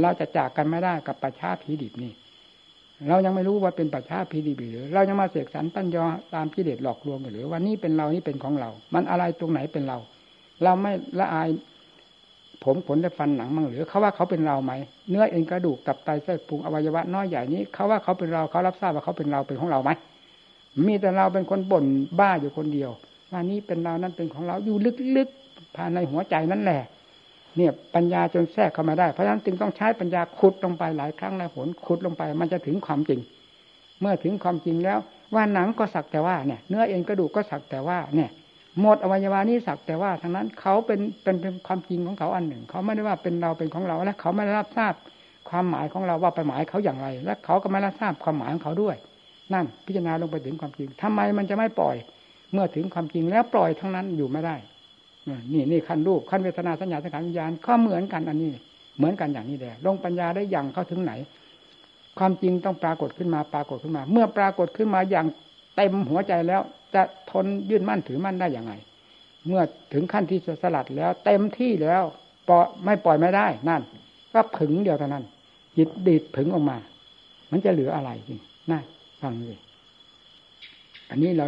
เราจะจากกันไม่ได้กับประชาผีดิบนี่ เรายังไม่รู้ว่าเป็นปัจฉาพีดีบีหรือ เรายังมาเสกสรรปั้นยอตามกิเลสหลอกลวงหรือว่านี่เป็นเรานี่เป็นของเรา มันอะไรตรงไหนเป็นเรา เราไม่ละอายผมขนและฟันหนังมั่งหรือเขาว่าเขาเป็นเราไหมเนื้อเอ็นกระดูกตับไตเส้นพุงอวัยวะน้อยใหญ่นี้เขาว่าเขาเป็นเราเขารับทราบว่าเขาเป็นเราเป็นของเราไหม มีแต่เราเป็นคนบ่นบ้าอยู่คนเดียวว่านี้เป็นเรานั่นเป็นของเราอยู่ลึกๆภายในหัวใจนั่นแหละ เนี่ยปัญญาจนแทรกเข้ามาได้เพราะฉะนั้นจึงต้องใช้ปัญญาขุดลงไปหลายครั้งหลายหนขุดลงไป มันจะถึงความจริง เมื่อถึงความจริงแล้ว ว่าหนังก็สักแต่ว่าเนี่ย เนื้อเอ็นกระดูกก็สักแต่ว่าเนี่ยหมดอวัยวะนี้สักแต่ว่าทั้งนั้นเขาเป็นเป็นเป็นความจริงของเขาอันหนึ่ง เขาไม่ได้ว่าเป็นเราเป็นของเราและเขาไม่ได้รับทราบความหมายของเราว่าไปหมายเขาอย่างไร และเขาก็ไม่รับทราบความหมายของเขาด้วย นั่น พิจารณาลงไปถึงความจริงทำไมมันจะไม่ปล่อย เมื่อถึงความจริงแล้วปล่อยทั้งนั้นอยู่ไม่ได้นี่นี่ขั้นรูปขั้นเวทนาสัญญาสังขารวิญญาณก็เหมือนกันอันนี้ เหมือนกันอย่างนี้แหละลงปัญญาได้อย่างเข้าถึงไหน ความจริงต้องปรากฏขึ้นมาปรากฏขึ้นมา เมื่อปรากฏขึ้นมาอย่างเต็มหัวใจแล้ว จะทนยื่นมั่นถือมั่นได้อย่างไง เมื่อถึงขั้นที่จะสลัดแล้ว เต็มที่แล้วปล่อยไม่ปล่อยไม่ได้นั่น ก็ผึงเดียวเท่านั้น จิตดีดผึงออกมา มันจะเหลืออะไรจริงน่า ฟังเลยอันนี้เรา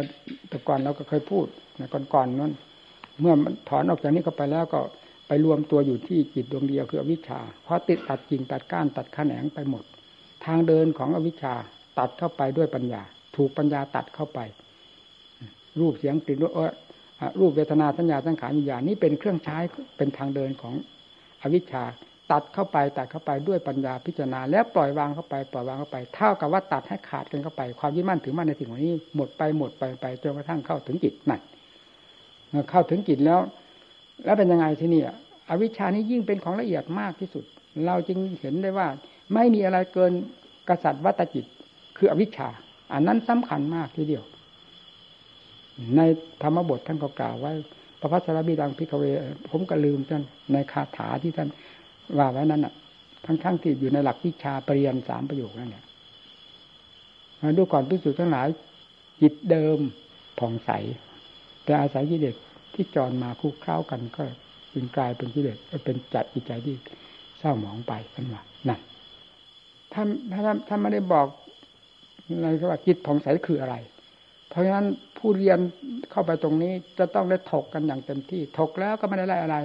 แต่ก่อนเราก็เคยพูดนะก่อนๆนั้น เมื่อมันถอนออกจากนี้ก็ไปแล้วก็ไปรวมตัวอยู่ที่จิตดวงเดียวคืออวิชชาเพราะติดตัดกิ่งตัดก้านตัดขแขนงไปหมด ทางเดินของอวิชชาตัดเข้าไปด้วยปัญญา ถูกปัญญาตัดเข้าไป รูปเสียงกลิ่นรสรูปเวทนาสัญญาสังขารวิญญาณนี้เป็นเครื่องใช้เป็นทางเดินของอวิชชา ตัดเข้าไปตัดเข้าไปด้วยปัญญาพิจารณา แล้วปล่อยวางเข้าไปปล่อยวางเข้าไปเท่ากับว่าตัดให้ขาดกันเข้าไป ความยึดมั่นถือมั่นในสิ่งเหล่านี้หมดไปหมดไปไปจนกระทั่งเข้าถึงจิตนั่นเข้าถึงจิตแล้ว แล้วเป็นยังไงที่นี่อวิชานี้ยิ่งเป็นของละเอียดมากที่สุด เราจึงเห็นได้ว่า ไม่มีอะไรเกินกษัตริย์วัตจิต คืออวิชชา อันนั้นสำคัญมากทีเดียว ในธรรมบทท่านก็กล่าวไว้พระพัสรบีดังพิกเว ผมก็ลืมท่านในคาถาที่ท่าน ว่าไว้นั้นอะ ทั้งทั้งที่อยู่ในหลักวิชาปริยนสามประโยคนั่นแหละมาดูก่อนพิสูจน์ทั้งหลายจิตเดิมผ่องใส แต่อาศัยกิเลสที่จรมาคู่เข้ากันก็จึงกลายเป็นกิเลสเป็นจัดจิตใจที่เศร้าหมองไปกันว่านั่นท่านท่านท่านไม่ได้บอกอะไรว่าจิตผ่องใสคืออะไร เพราะฉะนั้นผู้เรียนเข้าไปตรงนี้จะต้องได้ถกกันอย่างเต็มที่ ถกแล้วก็ไม่ได้ไรอะไร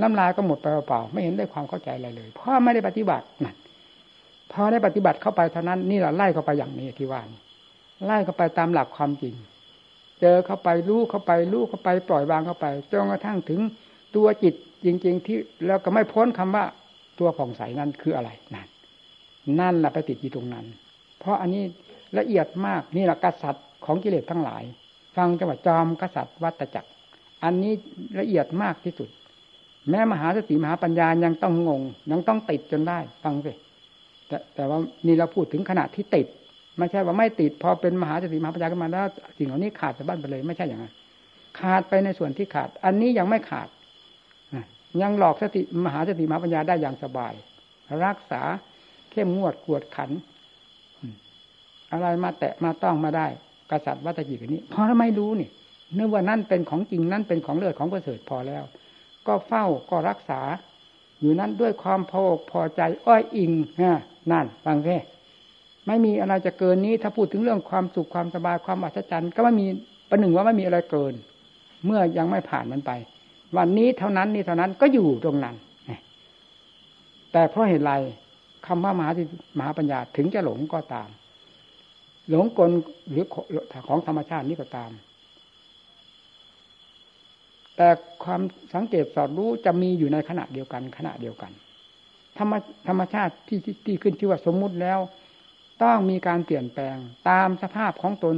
น้ำลายก็หมดไปเปล่าๆไม่เห็นได้ความเข้าใจอะไรเลย เพราะไม่ได้ปฏิบัตินั่นพอได้ปฏิบัติเข้าไปเท่านั้นนี่แหละไล่เข้าไปอย่างนี้ที่ว่านไล่เข้าไปตามหลักความจริง เจอเข้าไปรู้เข้าไปรู้เข้าไปปล่อยวางเข้าไปจนกระทั่งถึงตัวจิตจริง ๆ ที่แล้วก็ไม่พ้นคำว่าตัวผ่องใสนั้นคืออะไรนั่นนั่นแหละไปติดอยู่ตรงนั้น เพราะอันนี้ละเอียดมากนี่แหละกษัตริย์ของกิเลสทั้งหลาย ฟังจังหวัดจอมกษัตริย์วัตจักร อันนี้ละเอียดมากที่สุด แม้มหาสติมหาปัญญายังต้องงง ยังต้องติดจนได้ ฟังสิแต่แต่ว่านี่เราพูดถึงขณะที่ติด ไม่ใช่ว่าไม่ติด พอเป็นมหาสติมหาปัญญาขึ้นมาแล้วสิ่งเหล่านี้ขาดจากบ้านไปเลย ไม่ใช่อย่างนั้นขาดไปในส่วนที่ขาด อันนี้ยังไม่ขาดยังหลอกสติมหาสติมหาปัญญาได้อย่างสบาย รักษาเข้มงวดกวดขัน อะไรมาแตะมาต้องมาได้ กษัตริย์วัตจิกนี้ เพราะไม่รู้นี่เนื่องว่านั่นเป็นของจริงนั่นเป็นของเลิศของประเสริฐพอแล้ว ก็เฝ้าก็รักษา อยู่นั้นด้วยความพอพอใจอ้อยอิงฮะนั่นฟังแค่ไม่มีอะไรจะเกินนี้ ถ้าพูดถึงเรื่องความสุขความสบายความอัศจรรย์ก็ไม่มีประหนึ่งว่าไม่มีอะไรเกิน เมื่อยังไม่ผ่านมันไป วันนี้เท่านั้นนี่เท่านั้นก็อยู่ตรงนั้นแต่เพราะเหตุไรคำว่ามหาสิมหาปัญญาถึงจะหลงก็ตาม หลงกลหรือของธรรมชาตินี้ก็ตาม แต่ความสังเกตสอดรู้จะมีอยู่ในขณะเดียวกัน ขณะเดียวกัน ธรรมธรรมชาติที่ที่ขึ้นชื่อว่าสมมุติแล้ว ต้องมีการเปลี่ยนแปลงตามสภาพของตน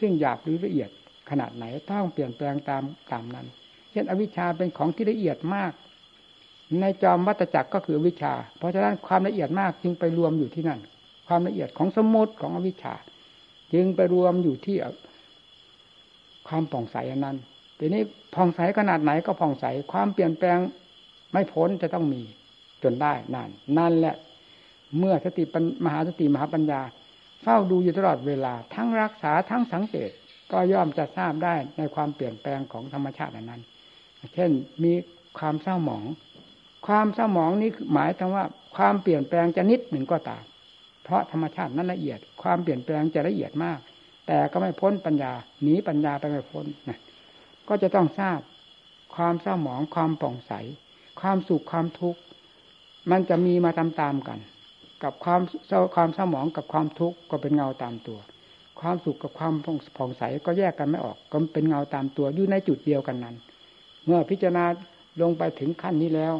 ซึ่งหยาบหรือละเอียดขนาดไหนต้องเปลี่ยนแปลงตามตามนั้น เช่นอวิชชาเป็นของที่ละเอียดมาก ในจอมวัตจักรก็คืออวิชา เพราะฉะนั้นความละเอียดมากจึงไปรวมอยู่ที่นั่น ความละเอียดของสมมติของอวิชชา จึงไปรวมอยู่ที่ความผ่องใสอันนั้น ทีนี้ผ่องใสขนาดไหนก็ผ่องใสความเปลี่ยนแปลงไม่พ้นจะต้องมีจนได้นั่นนั่นแหละ เมื่อสติมหาสติมหาปัญญา เฝ้าดูอยู่ตลอดเวลา ทั้งรักษาทั้งสังเกต ก็ย่อมจะทราบได้ในความเปลี่ยนแปลงของธรรมชาตินั้น เช่นมีความเศร้าหมอง ความเศร้าหมองนี้หมายถึงว่า ความเปลี่ยนแปลงจะนิดหนึ่งก็ตามเพราะธรรมชาตินั้นละเอียด ความเปลี่ยนแปลงจะละเอียดมาก แต่ก็ไม่พ้นปัญญาหนีปัญญาไปไม่พ้นนะ ก็จะต้องทราบ ความเศร้าหมองความป่องใส ความสุขความทุกข์มันจะมีมาตามๆกัน กับความเศร้าความเศร้าหมองกับความทุกข์ก็เป็นเงาตามตัว ความสุขกับความผ่องใสก็แยกกันไม่ออก ก็เป็นเงาตามตัวอยู่ในจุดเดียวกันนั้น เมื่อพิจารณาลงไปถึงขั้นนี้แล้ว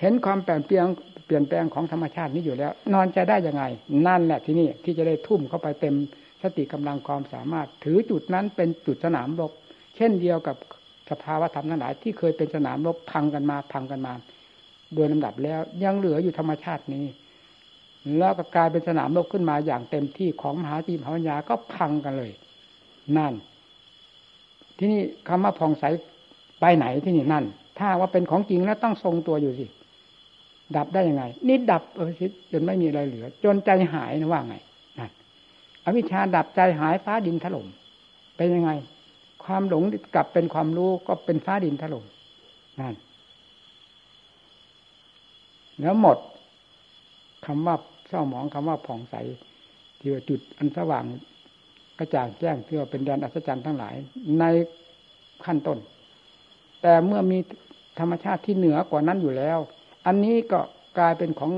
เห็นความเปลี่ยนแปลงเปลี่ยนแปลงของธรรมชาตินี้อยู่แล้ว นอนใจได้ยังไง นั่นแหละที่นี่ที่จะได้ทุ่มเข้าไปเต็มสติกำลังความสามารถ ถือจุดนั้นเป็นจุดสนามรบ เช่นเดียวกับสภาวะธรรมทั้งหลายที่เคยเป็นสนามรบพังกันมาพังกันมา โดยลำดับแล้วยังเหลืออยู่ธรรมชาตินี้ แล้วก็กลายเป็นสนามรบขึ้นมาอย่างเต็มที่ของมหาจีมหาวิญญาก็พังกันเลย นั่น ที่นี่คำว่าผ่องใสไปไหนที่นี่นั่น ถ้าว่าเป็นของจริงแล้วต้องทรงตัวอยู่สิดับได้ยังไง นี่ดับเออจนไม่มีอะไรเหลือ จนใจหายนะว่าไงนั่นอวิชชาดับใจหายฟ้าดินถล่มเป็นยังไง ความหลงกลับเป็นความรู้ก็เป็นฟ้าดินถล่มนั่นแล้วหมดคำว่าเศร้าหมองคำว่าผ่องใสที่ว่าจุดอันสว่างกระจ่างแจ้งที่ว่าเป็นแดนอัศจรรย์ทั้งหลาย ในขั้นต้น แต่เมื่อมีธรรมชาติที่เหนือกว่านั้นอยู่แล้ว อันนี้ก็กลายเป็นของ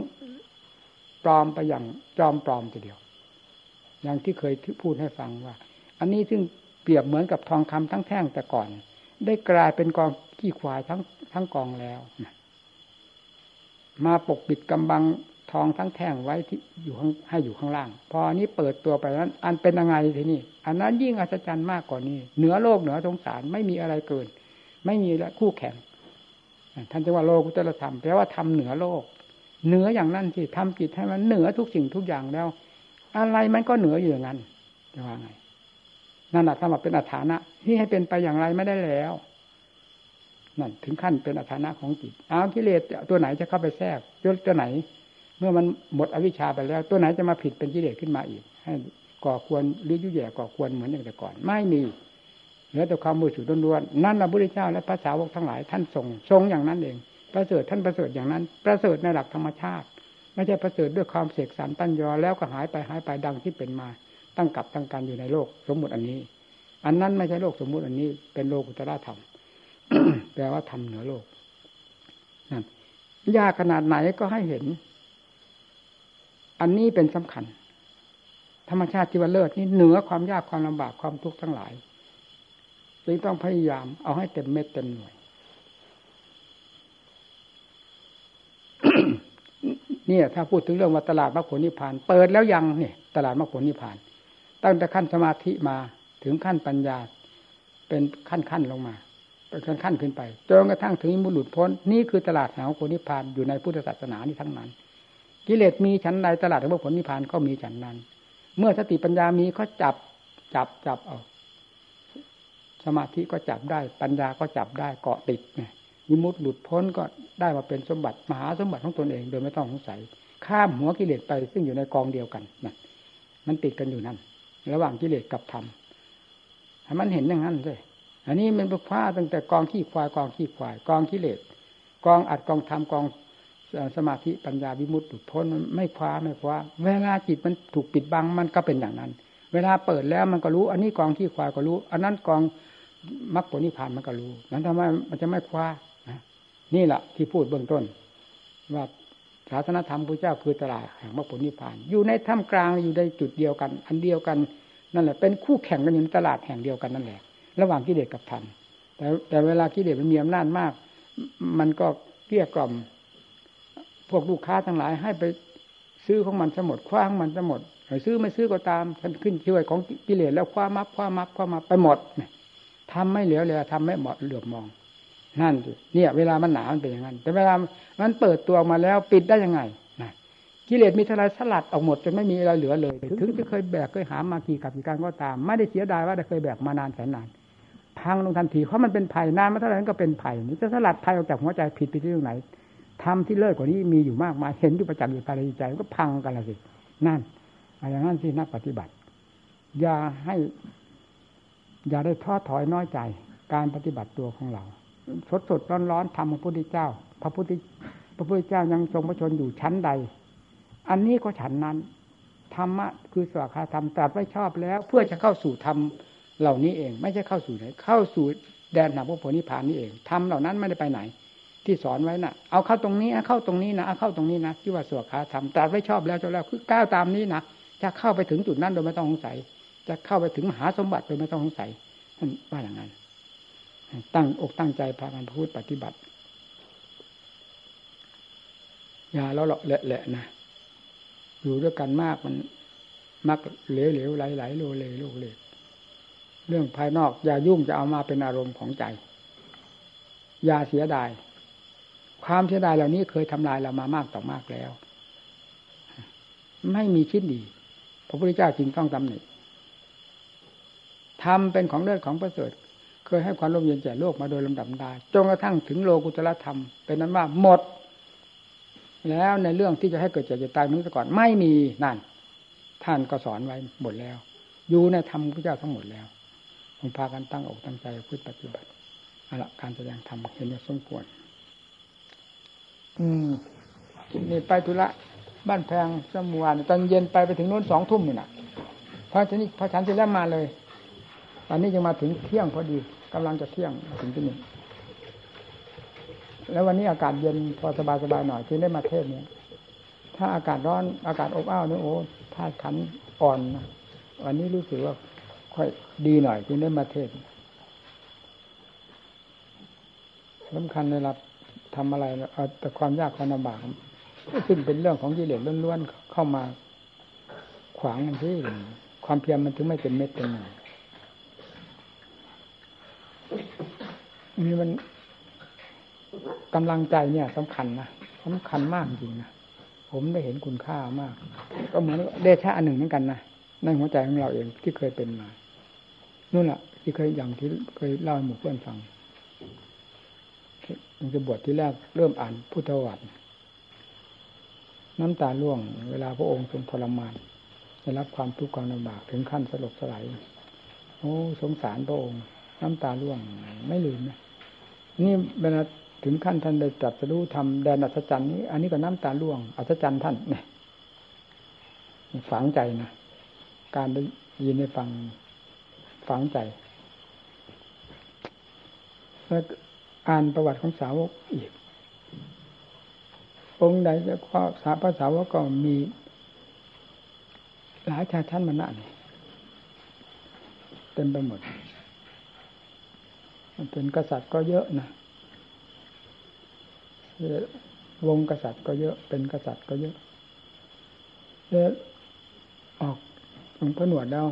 ปลอมไปอย่างจอมปลอมทีเดียว อย่างที่เคยพูดให้ฟังว่า อันนี้ซึ่ง รียบเหมือนกับทองคำทั้งแท่งแต่ก่อน ได้กลายเป็นกองขี้ควายทั้งทั้งกองแล้ว มาปกปิดกำบังทองทั้งแท่งไว้ที่อยู่ข้างให้อยู่ข้างล่าง พออันนี้เปิดตัวไปนั้น อันเป็นยังไงทีนี้อันนั้นยิ่งอัศจรรย์มากกว่านี้ เหนือโลกเหนือสงสารไม่มีอะไรเกิน ไม่มีและคู่แข่งท่านจะว่าโลกุตรธรรมแปลว่าทำเหนือโลก เหนืออย่างนั้นที่ทำจิตให้มันเหนือทุกสิ่งทุกอย่างแล้ว อะไรมันก็เหนืออยู่อย่างนั้นจะว่าไง นั่นแหละถ้ามาเป็นอัฐานะที่ให้เป็นไปอย่างไรไม่ได้แล้วนั่นถึงขั้นเป็นอัฐานะของจิตเอากิเลสตัวไหนจะเข้าไปแทรกตัวไหน เมื่อมันหมดอวิชชาไปแล้ว ตัวไหนจะมาผิดเป็นกิเลสขึ้นมาอีก ให้ก่อควรหรือยุ่ยแย่ก่อควรเหมือนอย่างแต่ก่อน ไม่มีเหลือแต่ความมือสุดล้วนๆนั่นพระพุทธเจ้าและพระสาวกทั้งหลายท่านทรงทรงอย่างนั้นเองประเสริฐท่านประเสริฐอย่างนั้น ประเสริฐในหลักธรรมชาติ ไม่ใช่ประเสริฐด้วยความเสกสรรตั้นยอแล้วก็หายไปหายไปดังที่เป็นมา ตั้งกับตั้งการอยู่ในโลกสมมุติอันนี้ อันนั้นไม่ใช่โลกสมมุติอันนี้ เป็นโลกุตระธรรมแปลว่าทำเหนือโลกนั่นยากขนาดไหนก็ให้เห็น อันนี้เป็นสำคัญ ธรรมชาติที่ว่าเลิศนี่เหนือความยากความลำบากความทุกข์ทั้งหลายจึงต้องพยายามเอาให้เต็มเม็ดเต็มหน่วย เนี่ย ถ้าพูดถึงเรื่องว่าตลาดมรรคผลนิพพาน เปิดแล้วยังเนี่ย ตลาดมรรคผลนิพพาน ตั้งแต่ขั้นสมาธิมาถึงขั้นปัญญา เป็นขั้นขั้นลงมา เป็นขั้นขึ้นไปจนกระทั่งถึงมุหลุดพ้น นี่คือตลาดแห่งผลนิพพานอยู่ในพุทธศาสนานี่ทั้งนั้น กิเลสมีชั้นใดตลาดแห่งผลนิพพานก็มีชั้นนั้น เมื่อสติปัญญามีก็จับจับจับเอาสมาธิก็จับได้ ปัญญาก็จับได้เกาะติดไงยิมุตหลุดพ้นก็ได้มาเป็นสมบัติมหาสมบัติของตนเองโดยไม่ต้องสงสัย ข้ามหัวกิเลสไปซึ่งอยู่ในกองเดียวกันนั่นมันติดกันอยู่นั่น ระหว่างกิเลสกับธรรมให้มันเห็นอย่างนั้นเลยอันนี้มันไปคว้าตั้งแต่กองขี้ควายกองขี้ควาย กองกิเลสกองอัดกองทำกองสมาธิปัญญาวิมุตติพ้นมันไม่คว้าไม่คว้า เวลาจิตมันถูกปิดบังมันก็เป็นอย่างนั้น เวลาเปิดแล้วมันก็รู้ อันนี้กองขี้ควายก็รู้ อันนั้นกองมรรคผลนิพพานมันก็รู้ นั้นทำไมมันจะไม่คว้านี่แหละที่พูดเบื้องต้น ว่าศาสนธรรมพระเจ้าคือตลาดแห่งมรรคผลนิพพาน อยู่ในถ้ำกลางอยู่ในจุดเดียวกัน อันเดียวกัน นั่นแหละเป็นคู่แข่งกันอยู่ในตลาดแห่งเดียวกันนั่นแหละ ระหว่างกิเลสกับธรรมแต่แต่เวลากิเลสมันมีอำนาจมาก มันก็เกลี้ยกล่อม พวกลูกค้าทั้งหลายให้ไปซื้อของมันสมดคว้างมันสมดซื้อไม่ซื้อก็ตามฉันขึ้นช่วยของกิเลสแล้วคว้ามับคว้ามับคว้ามับไปหมดทำไม่เหลียวเลยทำไม่เหมาะเหลือบมอง นั่นเนี่ย เวลามันหนามันเป็นอย่างนั้น แต่เวลามันเปิดตัวมาแล้วปิดได้ยังไง กิเลสมีทลายสลัดออกหมดจนไม่มีอะไรเหลือเลย ถึงจะเคยแบกเคยหามากี่กับกี่การก็ตาม ไม่ได้เสียดายว่าได้เคยแบกมานานแสนนาน พังลงทันทีเพราะมันเป็นภัยนานมาเท่าไหร่ก็เป็นภัยนี่จะสลัดภัยออกจากหัวใจผิดไปที่ตรงไหนทำที่เลิศกว่านี้มีอยู่มากมายเห็นอยู่ประจักษ์อยู่ภายในใจมันก็พังกันละสินั่นอย่างนั้นสินักปฏิบัติ อย่าให้ อย่าได้ท้อถอยน้อยใจ การปฏิบัติตัวของเรา สดสดร้อนร้อนทำพระพุทธเจ้า พระพุทธพระพุทธเจ้ายังทรงพระชนอยู่ชั้นใด อันนี้ก็ฉันนั้นธรรมะคือสวากาธรรมตรัสไว้ชอบแล้ว เพื่อจะเข้าสู่ธรรมเหล่านี้เอง ไม่ใช่เข้าสู่ไหนเข้าสู่แดนหนักพระโพธิพานนี่เองทำเหล่านั้นไม่ได้ไปไหน ที่สอนไว้นะ่ะ เอาเข้าตรงนี้เข้าตรงนี้นะเอาเข้าตรงนี้นะที่ว่าสวขาธรรมตรัสไว้ชอบแล้วจนแล้วคือก้าวตามนี้นะจะเข้าไปถึงจุดนั้นโดยไม่ต้องสงสัย จะเข้าไปถึงมหาสมบัติโดยไม่ต้องสงสัยท่านว่าอย่างนั้นตั้งอกตั้งใจพากันพูดปฏิบัติ อย่าแล้วเหลาะแหละๆนะ อยู่ด้วยกันมากมันมักเหลวเหลวไหลไหลโลเลโลเลเรื่องภายนอกอย่ายุ่งจะเอามาเป็นอารมณ์ของใจ อย่าเสียดาย ความเสียดายเหล่านี้เคยทำลายเรามามากต่อมากแล้ว ไม่มีชิ้นดี พระพุทธเจ้าจึงต้องตำหนิธรรมเป็นของเลิศของประเสริฐ เคยให้ความร่มเย็นแก่โลกมาโดยลำดับดาจนกระทั่งถึงโลกุตรธรรม เป็นนั้นว่าหมด แล้วในเรื่องที่จะให้เกิดเจ็บจะตายนั้นก่อนไม่มีนั่น ท่านก็สอนไว้หมดแล้ว อยู่ในธรรมพระเจ้าทั้งหมดแล้วผมพากันตั้งอกตั้งใจพูดปฏิบัติเอาละการแสดงธรรมเห็นว่าสมควร อืมนี่ไปธุระบ้านแพงสมวานตอนเย็นไปไปถึงโน้นสองทุ่มนี่นะพอทีนี้พอฉันเสร็จแล้วมาเลยตอนนี้ยังมาถึงเที่ยงพอดีกำลังจะเที่ยงถึงที่นี่ แล้ววันนี้อากาศเย็นพอสบายสบายหน่อยจึงได้มาเทศเนี่ยถ้าอากาศร้อนอากาศอบอ้าวเนี่ยโอ้ธาตุขันอ่อนนะวันนี้รู้สึกว่าค่อยดีหน่อยจึงได้มาเทศสำคัญในรับทำอะไรเอาแต่ความยากความลำบากซึ่งเป็นเรื่องของกิเลสล้วนๆเข้ามาขวางมันที่ความเพียรมันถึงไม่เป็นเม็ดเป็นหน่วยนี่มัน กำลังใจเนี่ยสำคัญนะสำคัญมากจริงนะผมได้เห็นคุณค่ามาก ก็เหมือนเดชะอันหนึ่งเหมือนกันนะในหัวใจของเราเองที่เคยเป็นมานู่นแหละที่เคยอย่างที่เคยเล่าให้หมู่เพื่อนฟังมันจะบวชที่แรกเริ่มอ่านพุทธวัตรน้ำตาล่วง เวลาพระองค์ทรงทรมานได้รับความทุกข์ความลำบากถึงขั้นสลบสลายโอ้สงสารพระองค์ น้ำตาล่วง ไม่ลืมนะนี่เวลา ถึงขั้นท่านได้ตรัสรู้ทำแดนอัศจรรย์นี้ อันนี้ก็น้ำตาล่วงอัศจรรย์ท่านเนี่ยฝังใจนะการได้ยินได้ฟังฝังใจแล้วอ่านประวัติของสาวกอีกองค์ใดจะข้อสาภาษาวกก็มีหลายชาติชั้นมานะนี่เต็มไปหมด มันเป็นกษัตริย์ก็เยอะนะ วงกษัตริย์ก็เยอะเป็นกษัตริย์ก็เยอะแล้วออกหลวงพ่อหนวดแล้ว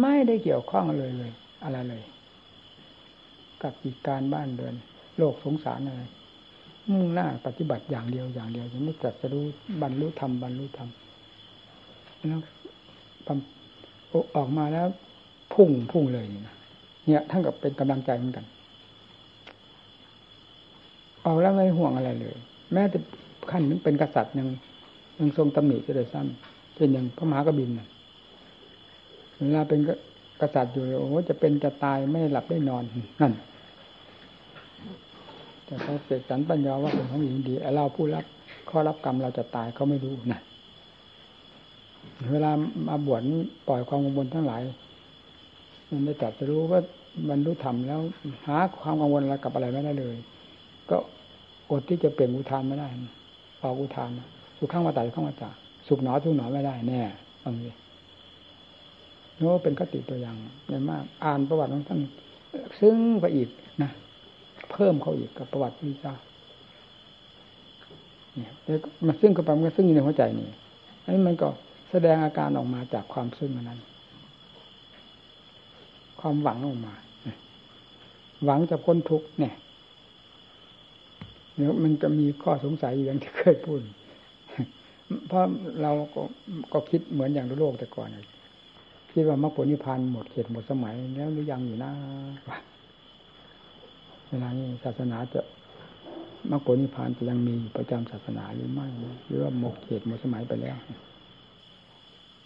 ไม่ได้เกี่ยวข้องเลยเลย อะไรเลย กับกิจการบ้านเดือน โลกสงสารอะไรมุ่งหน้าปฏิบัติอย่างเดียวอย่างเดียวยังไม่จัดจะรู้บรรลุธรรมบรรลุธรรมแล้วออกมาแล้วพุ่งพุ่งเลยนะเนี่ยท่านกับเป็นกำลังใจเหมือนกัน ออกแล้วไม่ห่วงอะไรเลย แม้แต่ขั้นนั้นเป็นกษัตริย์ยังยังทรงตำหนิจะได้ซ้ำเช่นอย่างพระมหากบินเวลาเป็นกษัตริย์อยู่โอ้จะเป็นจะตายไม่หลับได้นอนนั่นแต่เขาเสกสรรปัญญาว่าเป็นของหญิงดีเราผู้รับข้อรับกรรมเราจะตายเขาไม่รู้นะเวลามาบวชปล่อยความกังวลทั้งหลาย มันไม่ตัดจะรู้ว่าบรรลุธรรมแล้ว หาความกังวลอะไรกับอะไรไม่ได้เลย อดที่จะเปลี่ยนอุทานไม่ได้ออกอุทานสุขข้างมาตายข้างมาตาสุขหนอทุกหนอไม่ได้แน่บางทีโน้เป็นคติตัวอย่างใหญ่มาก อ่านประวัติของท่านซึ่งไปอีกนะเพิ่มเขาอีกกับประวัติพิจาเนี่ยแล้วมาซึ่งก็แปลว่าซึ่งอยู่ในหัวใจนี่อันนี้มันก็แสดงอาการออกมาจากความซึ่งนั้น ความหวังออกมาหวังจะพ้นทุกเนี่ย เนี่ยมันจะมีข้อสงสัยอย่างที่เคยพูด เพราะเราก็ก็คิดเหมือนอย่างโลกแต่ก่อนคิดว่ามรรคผลนิพพานหมดเขตหมดสมัยแล้วหรือยังอยู่นะเวลานี้ศาสนาจะมรรคผลนิพพานจะยังมีประจำศาสนาหรือไม่หรือว่าหมดเขตหมดสมัยไปแล้ว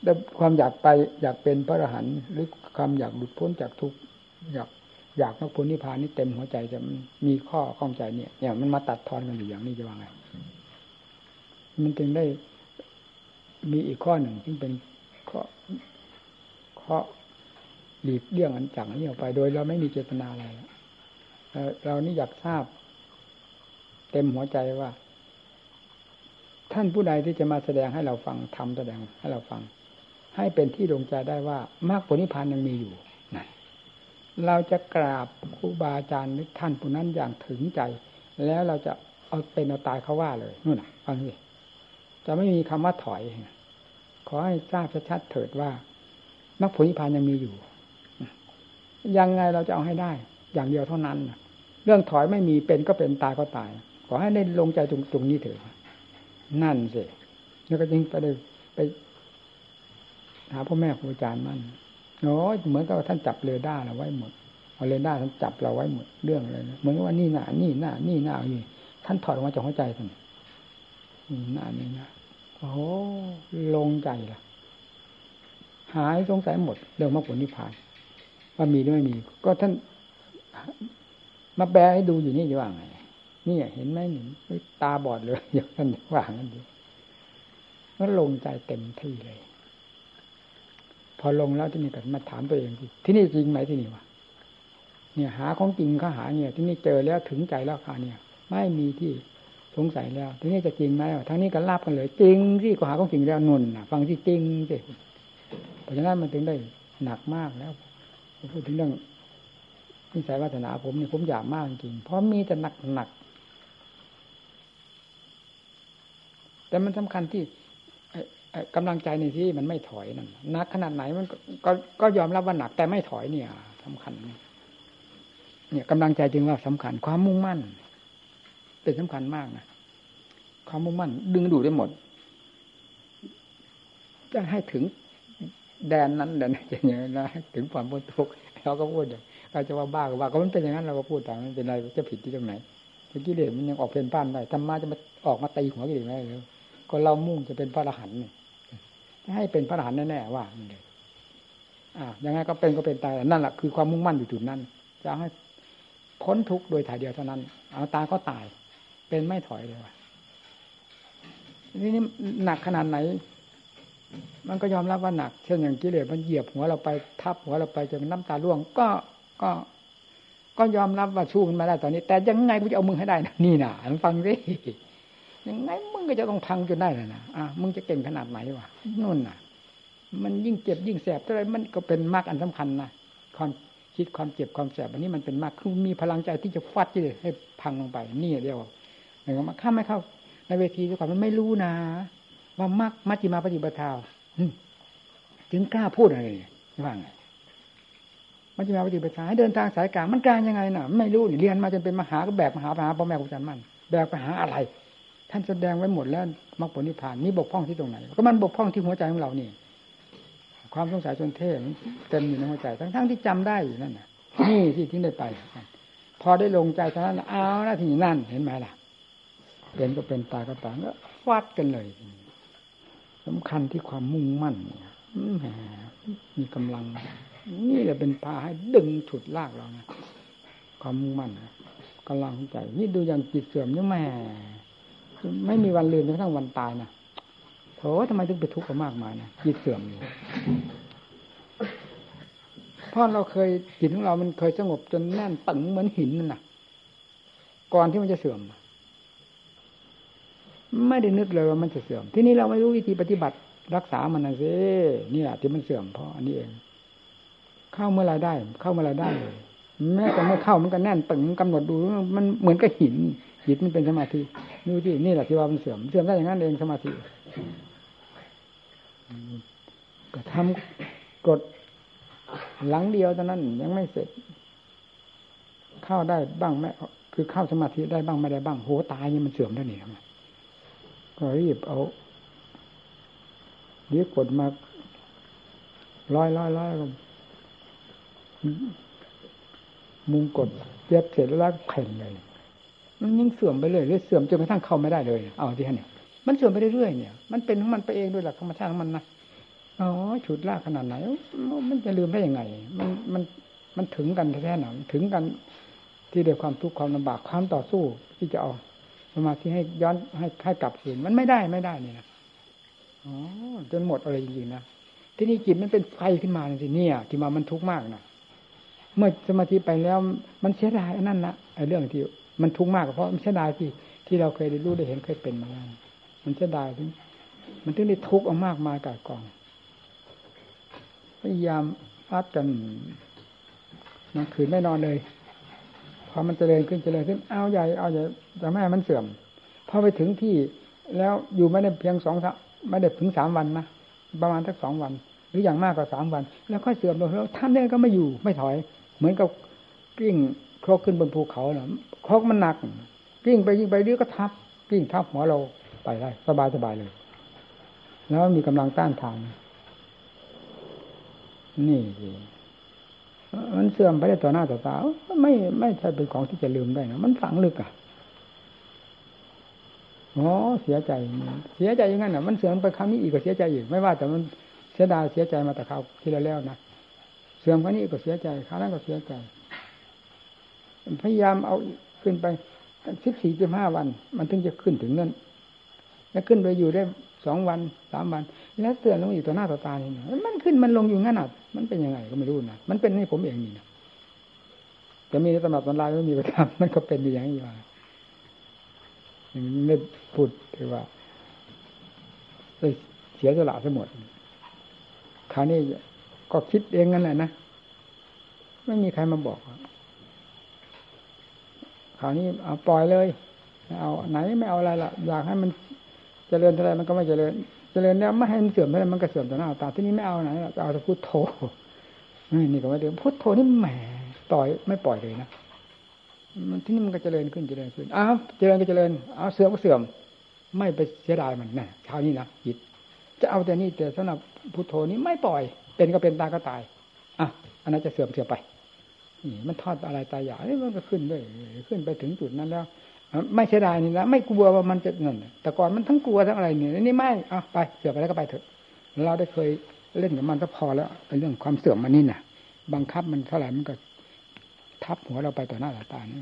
แต่ความอยากไปอยากเป็นพระอรหันต์หรือความอยากหลุดพ้นจากทุกข์อยาก อยากมรรคผลนิพพานนี่เต็มหัวใจจะมีข้อข้องใจเนี่ยเนี่ยมันมาตัดทอนกันอยู่อย่างนี้จะว่าไง มันจึงได้มีอีกข้อหนึ่งที่เป็นข้อข้อหลีกเลี่ยงอันจังนี้ออกไป โดยเราไม่มีเจตนาอะไรเรานี่อยากทราบ เต็มหัวใจว่า ท่านผู้ใดที่จะมาแสดงให้เราฟังทำแสดงให้เราฟัง ให้เป็นที่ดวงใจได้ว่ามรรคผลนิพพานยังมีอยู่ เราจะกราบครูบาอาจารย์ท่านผู้นั้นอย่างถึงใจ แล้วเราจะเอาเป็นเอาตายเขาว่าเลยนู่นน่ะฟังสิจะไม่มีคำว่าถอยขอให้ทราบชัดๆเถิดว่ามรรคผลนิพพานยังมีอยู่ ยังไงเราจะเอาให้ได้ อย่างเดียวเท่านั้นเรื่องถอยไม่มีเป็นก็เป็นตายก็ตาย ขอให้ได้ลงใจตรงตรงนี้เถิดนั่นสิแล้วก็จึงไปได้ไปหาพ่อแม่ครูอาจารย์มั่น โอ้ยเหมือนกับท่านจับเรดาร์เราไว้หมดเอาเรดาร์ท่านจับเราไว้หมดเรื่องอะไรนะเหมือนว่านี่หน้านี่หน้านี่หน้าอยู่ท่านถอดออกมาจากหัวใจท่านนี่หน้านี่นะโอ้ลงใจละหายสงสัยหมดเรื่องมรรคผลนิพพาน ว่ามีหรือไม่มี ก็ท่านมาแปลให้ดูอยู่นี่จะว่าไงนี่เห็นไหมหนิตาบอดเลยอย่างท่านว่างั้นดีก็ลงใจเต็มที่เลย พอลงแล้วที่นี่ก็มาถามตัวเองที่นี่จริงไหมที่นี่วะเนี่ยหาของจริงเขาหาเนี่ย ที่นี่เจอแล้วถึงใจแล้วค่ะเนี่ย ไม่มีที่สงสัยแล้ว ที่นี่จะจริงไหมทั้งนี้ก็ลาบกันเลย จริงที่ก็หาของจริงแล้วนุ่นฟังที่จริงสิเพราะฉะนั้นมันถึงได้หนักมากแล้วพูดถึงเรื่องนิสัยวาสนาผมเนี่ยผมอยากมากจริงเพราะมีแต่หนักหนักแต่มันสำคัญที่ กำลังใจในที่มันไม่ถอยนั่นหนักขนาดไหนมันก็ก็ยอมรับว่าหนักแต่ไม่ถอยเนี่ยสำคัญ เนี่ยกำลังใจจึงว่าสำคัญ ความมุ่งมั่น เป็นสำคัญมากนะความมุ่งมั่น ดึงดูดได้หมดจะให้ถึงแดนนั้นแดนอย่างนี้นะถึงความพ้นทุกข์เราก็พูดอย่างเราจะว่าบ้าก็ว่าก็มันเป็นอย่างนั้นเราก็พูดต่างมันเป็นอะไรจะผิดที่ตรงไหนกิเลสมันยังออกเพลินป้านได้ธรรมะจะมาออกมาตีหัวกิเลสได้เลยก็เรามุ่งจะเป็นพระอรหันต์นี่ ให้เป็นพระอรหันต์แน่ๆว่าเลยอ่ายังไงก็เป็นก็เป็นตายนั่นแหละคือความมุ่งมั่นอยู่จุดนั้น จะให้พ้นทุกข์โดยถ่ายเดียวเท่านั้น เอาตายก็ตาย เป็นไม่ถอยเลยว่ะนี่นี่หนักขนาดไหน มันก็ยอมรับว่าหนัก เช่นอย่างกิเลสมันเหยียบหัวเราไปทับหัวเราไปจนน้ำตาร่วง ก็ก็ก็ยอมรับว่าสู้มันมาได้ตอนนี้ แต่ยังไงกูจะเอามึงให้ได้นะนี่นะฟังสิ ยังไงมึงก็จะต้องพังจนได้นะอะมึงจะเก่งขนาดไหนวะนู่นน่ะ มันยิ่งเจ็บยิ่งแสบเท่าไรมันก็เป็นมากอันสำคัญนะความคิดความเจ็บความแสบอันนี้มันเป็นมากคือมีพลังใจที่จะฟัดที่ให้พังลงไปนี่เดียวอย่างมาข้ามไม่เข้า ในเวทีทุกคนมันไม่รู้นะว่ามากมัจจิมาปฏิบัติธรรมถึงกล้าพูดอะไรว่าไงมัจจิมาปฏิบัติธรรมให้เดินทางสายกลางมันกลางยังไงน่ะ ไม่รู้เรียนมาจนเป็นมหาก็แบกมหาไปหาพ่อแม่ครูอาจารย์มั่นแบกไปหาอะไร ท่านแสดงไว้หมดแล้วมรรคผลนิพพานนี่บกพร่องที่ตรงไหน ก็มันบกพร่องที่หัวใจของเรานี่ความสงสัยจนเทพเต็มอยู่ในหัวใจ ทั้งๆที่จำได้อยู่นั่นน่ะ นี่ที่ทิ้งได้ไป พอได้ลงใจเท่านั้นเอาหน้าที่นั่นเห็นไหมล่ะ เป็นก็เป็นตายก็ตายก็ฟาดกันเลยสำคัญที่ความมุ่งมั่นแหมมีกำลัง นี่แหละเป็นพาให้ดึงฉุดลากเรานะความมุ่งมั่นกำลังใจ นี่ดูอย่างจิตเสื่อมนี่แม่ ไม่มีวันลืมจนกระทั่งวันตายนะโถทำไมถึงไปทุกข์มากมายนะจิตเสื่อมอยู่เพราะเราเคยจิตของเรา มันเคยสงบจนแน่นตึงเหมือนหินนั่นนะก่อนที่มันจะเสื่อมไม่ได้นึกเลยว่ามันจะเสื่อม ที่นี้เราไม่รู้วิธีปฏิบัติรักษามันนะสินี่แหละที่มันเสื่อมเพราะอันนี้เอง เข้าเมื่อไรได้ เข้าเมื่อไรได้เลย แม้แต่เมื่อเข้ามันก็แน่นตึงกำหนดดูมันเหมือนกับหินจิตมันเป็นสมาธิดูที่นี่แหละที่ว่ามันเสื่อมเสื่อมได้อย่างนั้นเองสมาธิก็ทำกดหลังเดียวตอนนั้นยังไม่เสร็จ เข้าได้บ้างไม่คือเข้าสมาธิได้บ้างไม่ได้บ้างโหตายนี่มันเสื่อมได้เนี่ยก็รีบเอาเดี๋ยวกดมาร้อยร้อยร้อย มุงกดเย็บเสร็จแล้วแผ่นเลยมันยิ่งเสื่อมไปเลยเรื่อยเสื่อมจนกระทั่งเข้าไม่ได้เลยเอาที่นี่มันเสื่อมไปเรื่อยๆเนี่ยมันเป็นของมันไปเองด้วยหลักธรรมชาติของมันนะอ๋อฉุดลากขนาดไหนมันจะลืมได้ยังไง มันมันมันถึงกันแท้ๆหนาถึงกันที่ด้วยความทุกข์ความลำบากความต่อสู้ที่จะเอาสมาธิให้ย้อนให้ให้กลับคืนมันไม่ได้ไม่ได้เนี่ยนะอ๋อจนหมดอะไรจริงๆนะที่นี่จิตมันเป็นไฟขึ้นมาทีเนี่ยที่มามันทุกข์มากนะ เมื่อสมาธิไปแล้ว มันเสียดายนั่นนะไอ้เรื่องที่ มันทุกข์มากเพราะมันเสียดายที่ที่เราเคยได้รู้ได้เห็นเคยเป็นมาแล้วมันเสียดายถึงมันถึงได้ทุกข์เอามากมายกายกองพยายามฟัดกันนังคืนไม่นอนเลยพอมันเจริญขึ้นเจริญขึ้นเอาใหญ่เอาใหญ่จะไม่ให้มันเสื่อมพอไปถึงที่แล้วอยู่ไม่ได้เพียงสองไม่ได้ถึงสามวันนะประมาณสักสองวัน หรืออย่างมากกว่าสามวัน แล้วค่อยเสื่อมลงแล้วท่านเนี่ยก็ไม่อยู่ไม่ถอย เหมือนกับกิ้งโครกขึ้นบนภูเขาเนะโครกมันหนัก กิ้งไปยิ่งไปเรื่อยก็ทับ กิ้งทับหัวเราไปได้สบายสบายเลย แล้วมีกำลังต้านทานนี่มันเสื่อมไปได้ต่อหน้าต่อตาไม่ไม่ใช่เป็นของที่จะลืมได้นะมันฝังลึกอะอ๋อเสียใจ เสียใจอย่างนั้นอะ มันเสื่อมไปครั้งนี้อีกก็เสียใจอีก ไม่ว่าแต่มันเสียดายเสียใจมาแต่คราวที่แล้วนะ สื่อมครั้งนี้ก็เสียใจครานั้นก็เสียใจ พยายามเอาขึ้นไปสิบสี่สิบห้าวัน มันถึงจะขึ้นถึงนั่นแล้วขึ้นไปอยู่ได้สองวันสามวัน แล้วเสื่อมลงอยู่ต่อหน้าต่อตานี่มันขึ้นมันลงอยู่งั้นอะมันเป็นยังไงก็ไม่รู้นะมันเป็นให้ผมเองนี่นะจะมีในตำรับตำราไม่มีประจำมันก็เป็นอยู่อย่างนี้ว่าไม่พูดถือว่าเสียสละทั้งหมดคราวนี้ ก็คิดเองนั่นแหละนะไม่มีใครมาบอกคราวนี้เอาปล่อยเลยเอาไหนไม่เอาอะไรละอยากให้มันเจริญเท่าไรมันก็ไม่เจริญ เจริญแล้วไม่ให้มันเสื่อมเท่าไรมันก็เสื่อมต่อหน้าตาที่นี้ไม่เอาไหนจะเอาแต่พุทโธนี่ก็ไม่เดือพุทโธนี่แหมปล่อยไม่ปล่อยเลยนะมันที่นี่มันก็เจริญขึ้นเจริญขึ้นอ้าวเจริญก็เจริญเอาวเสื่อมก็เสื่อม ไม่ไปเสียดายมันนะคราวนี้นะจิตจะเอาแต่นี่แต่สำหรับพุทโธนี้ไม่ปล่อย เป็นก็เป็นตายก็ตายอะอันนั้นจะเสื่อมเสื่อมไปมันทอดอะไรตายอยางนี่มันก็ขึ้นด้วยขึ้นไปถึงจุดนั้นแล้ว ไม่เสียดายนี่นะไม่กลัวว่ามันจะเงินแต่ก่อนมันทั้งกลัวทั้งอะไรเนี่ยนี่ไม่เอาไปเสื่อมไปแล้วก็ไปเถอะ เราได้เคยเล่นกับมันก็พอแล้วเป็นเรื่องความเสื่อมมันนี่น่ะบังคับมันเท่าไหร่มันก็ ทับหัวเราไปต่อหน้าต่อตานี่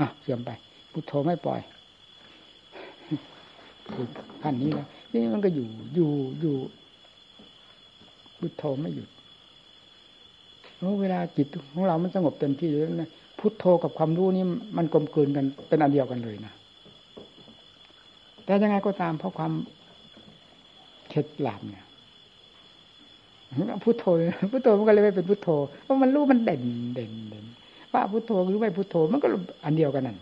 อะเสื่อมไปพุทโธไม่ปล่อยขั้นนี้แล้วนี่มันก็อยู่อยู่อยู่ พุทโธไม่หยุดเวลาจิตของเรามันสงบเต็มที่แล้วนะพุทโธกับความรู้นี่มันกลมกลืนกันเป็นอันเดียวกันเลยนะแต่ยังไงก็ตามเพราะความเข็ดหลาบเนี่ยพุทโธพุทโธมันก็เลยไม่เป็นพุทโธเพราะมันรู้มันเด่นเด่นเด่นว่าพุทโธหรือไม่พุทโธมันก็อันเดียวกันนั่น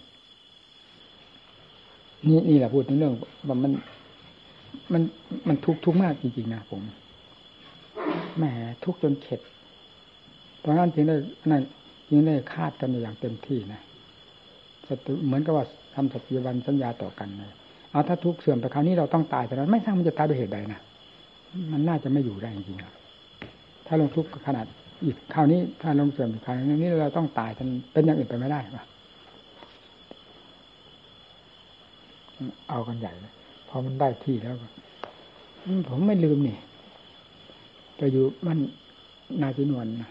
นี่นี่แหละพูดในเรื่องว่ามันมันมันทุกทุกมากจริงๆนะผม แหมทุกจนเข็ด เพราะนั้นจึงได้นั่นจึงได้คาดกันอย่างเต็มที่นะเหมือนกับว่าทำสัจจบันสัญญาต่อกันเลยเอาถ้าทุกเสื่อมไปคราวนี้เราต้องตายแต่นั้นไม่ทราบมันจะตายด้วยเหตุใดนะมันน่าจะไม่อยู่ได้จริงๆถ้าลงทุกข์ขนาดอีกคราวนี้ถ้าลงเสื่อมอีกคราวนี้เราต้องตายทันเป็นอย่างอื่นไปไม่ได้ปะเอากันใหญ่เลยพอมันได้ที่แล้วผมไม่ลืมนี่ ไปอยู่มันนาจินวนนะ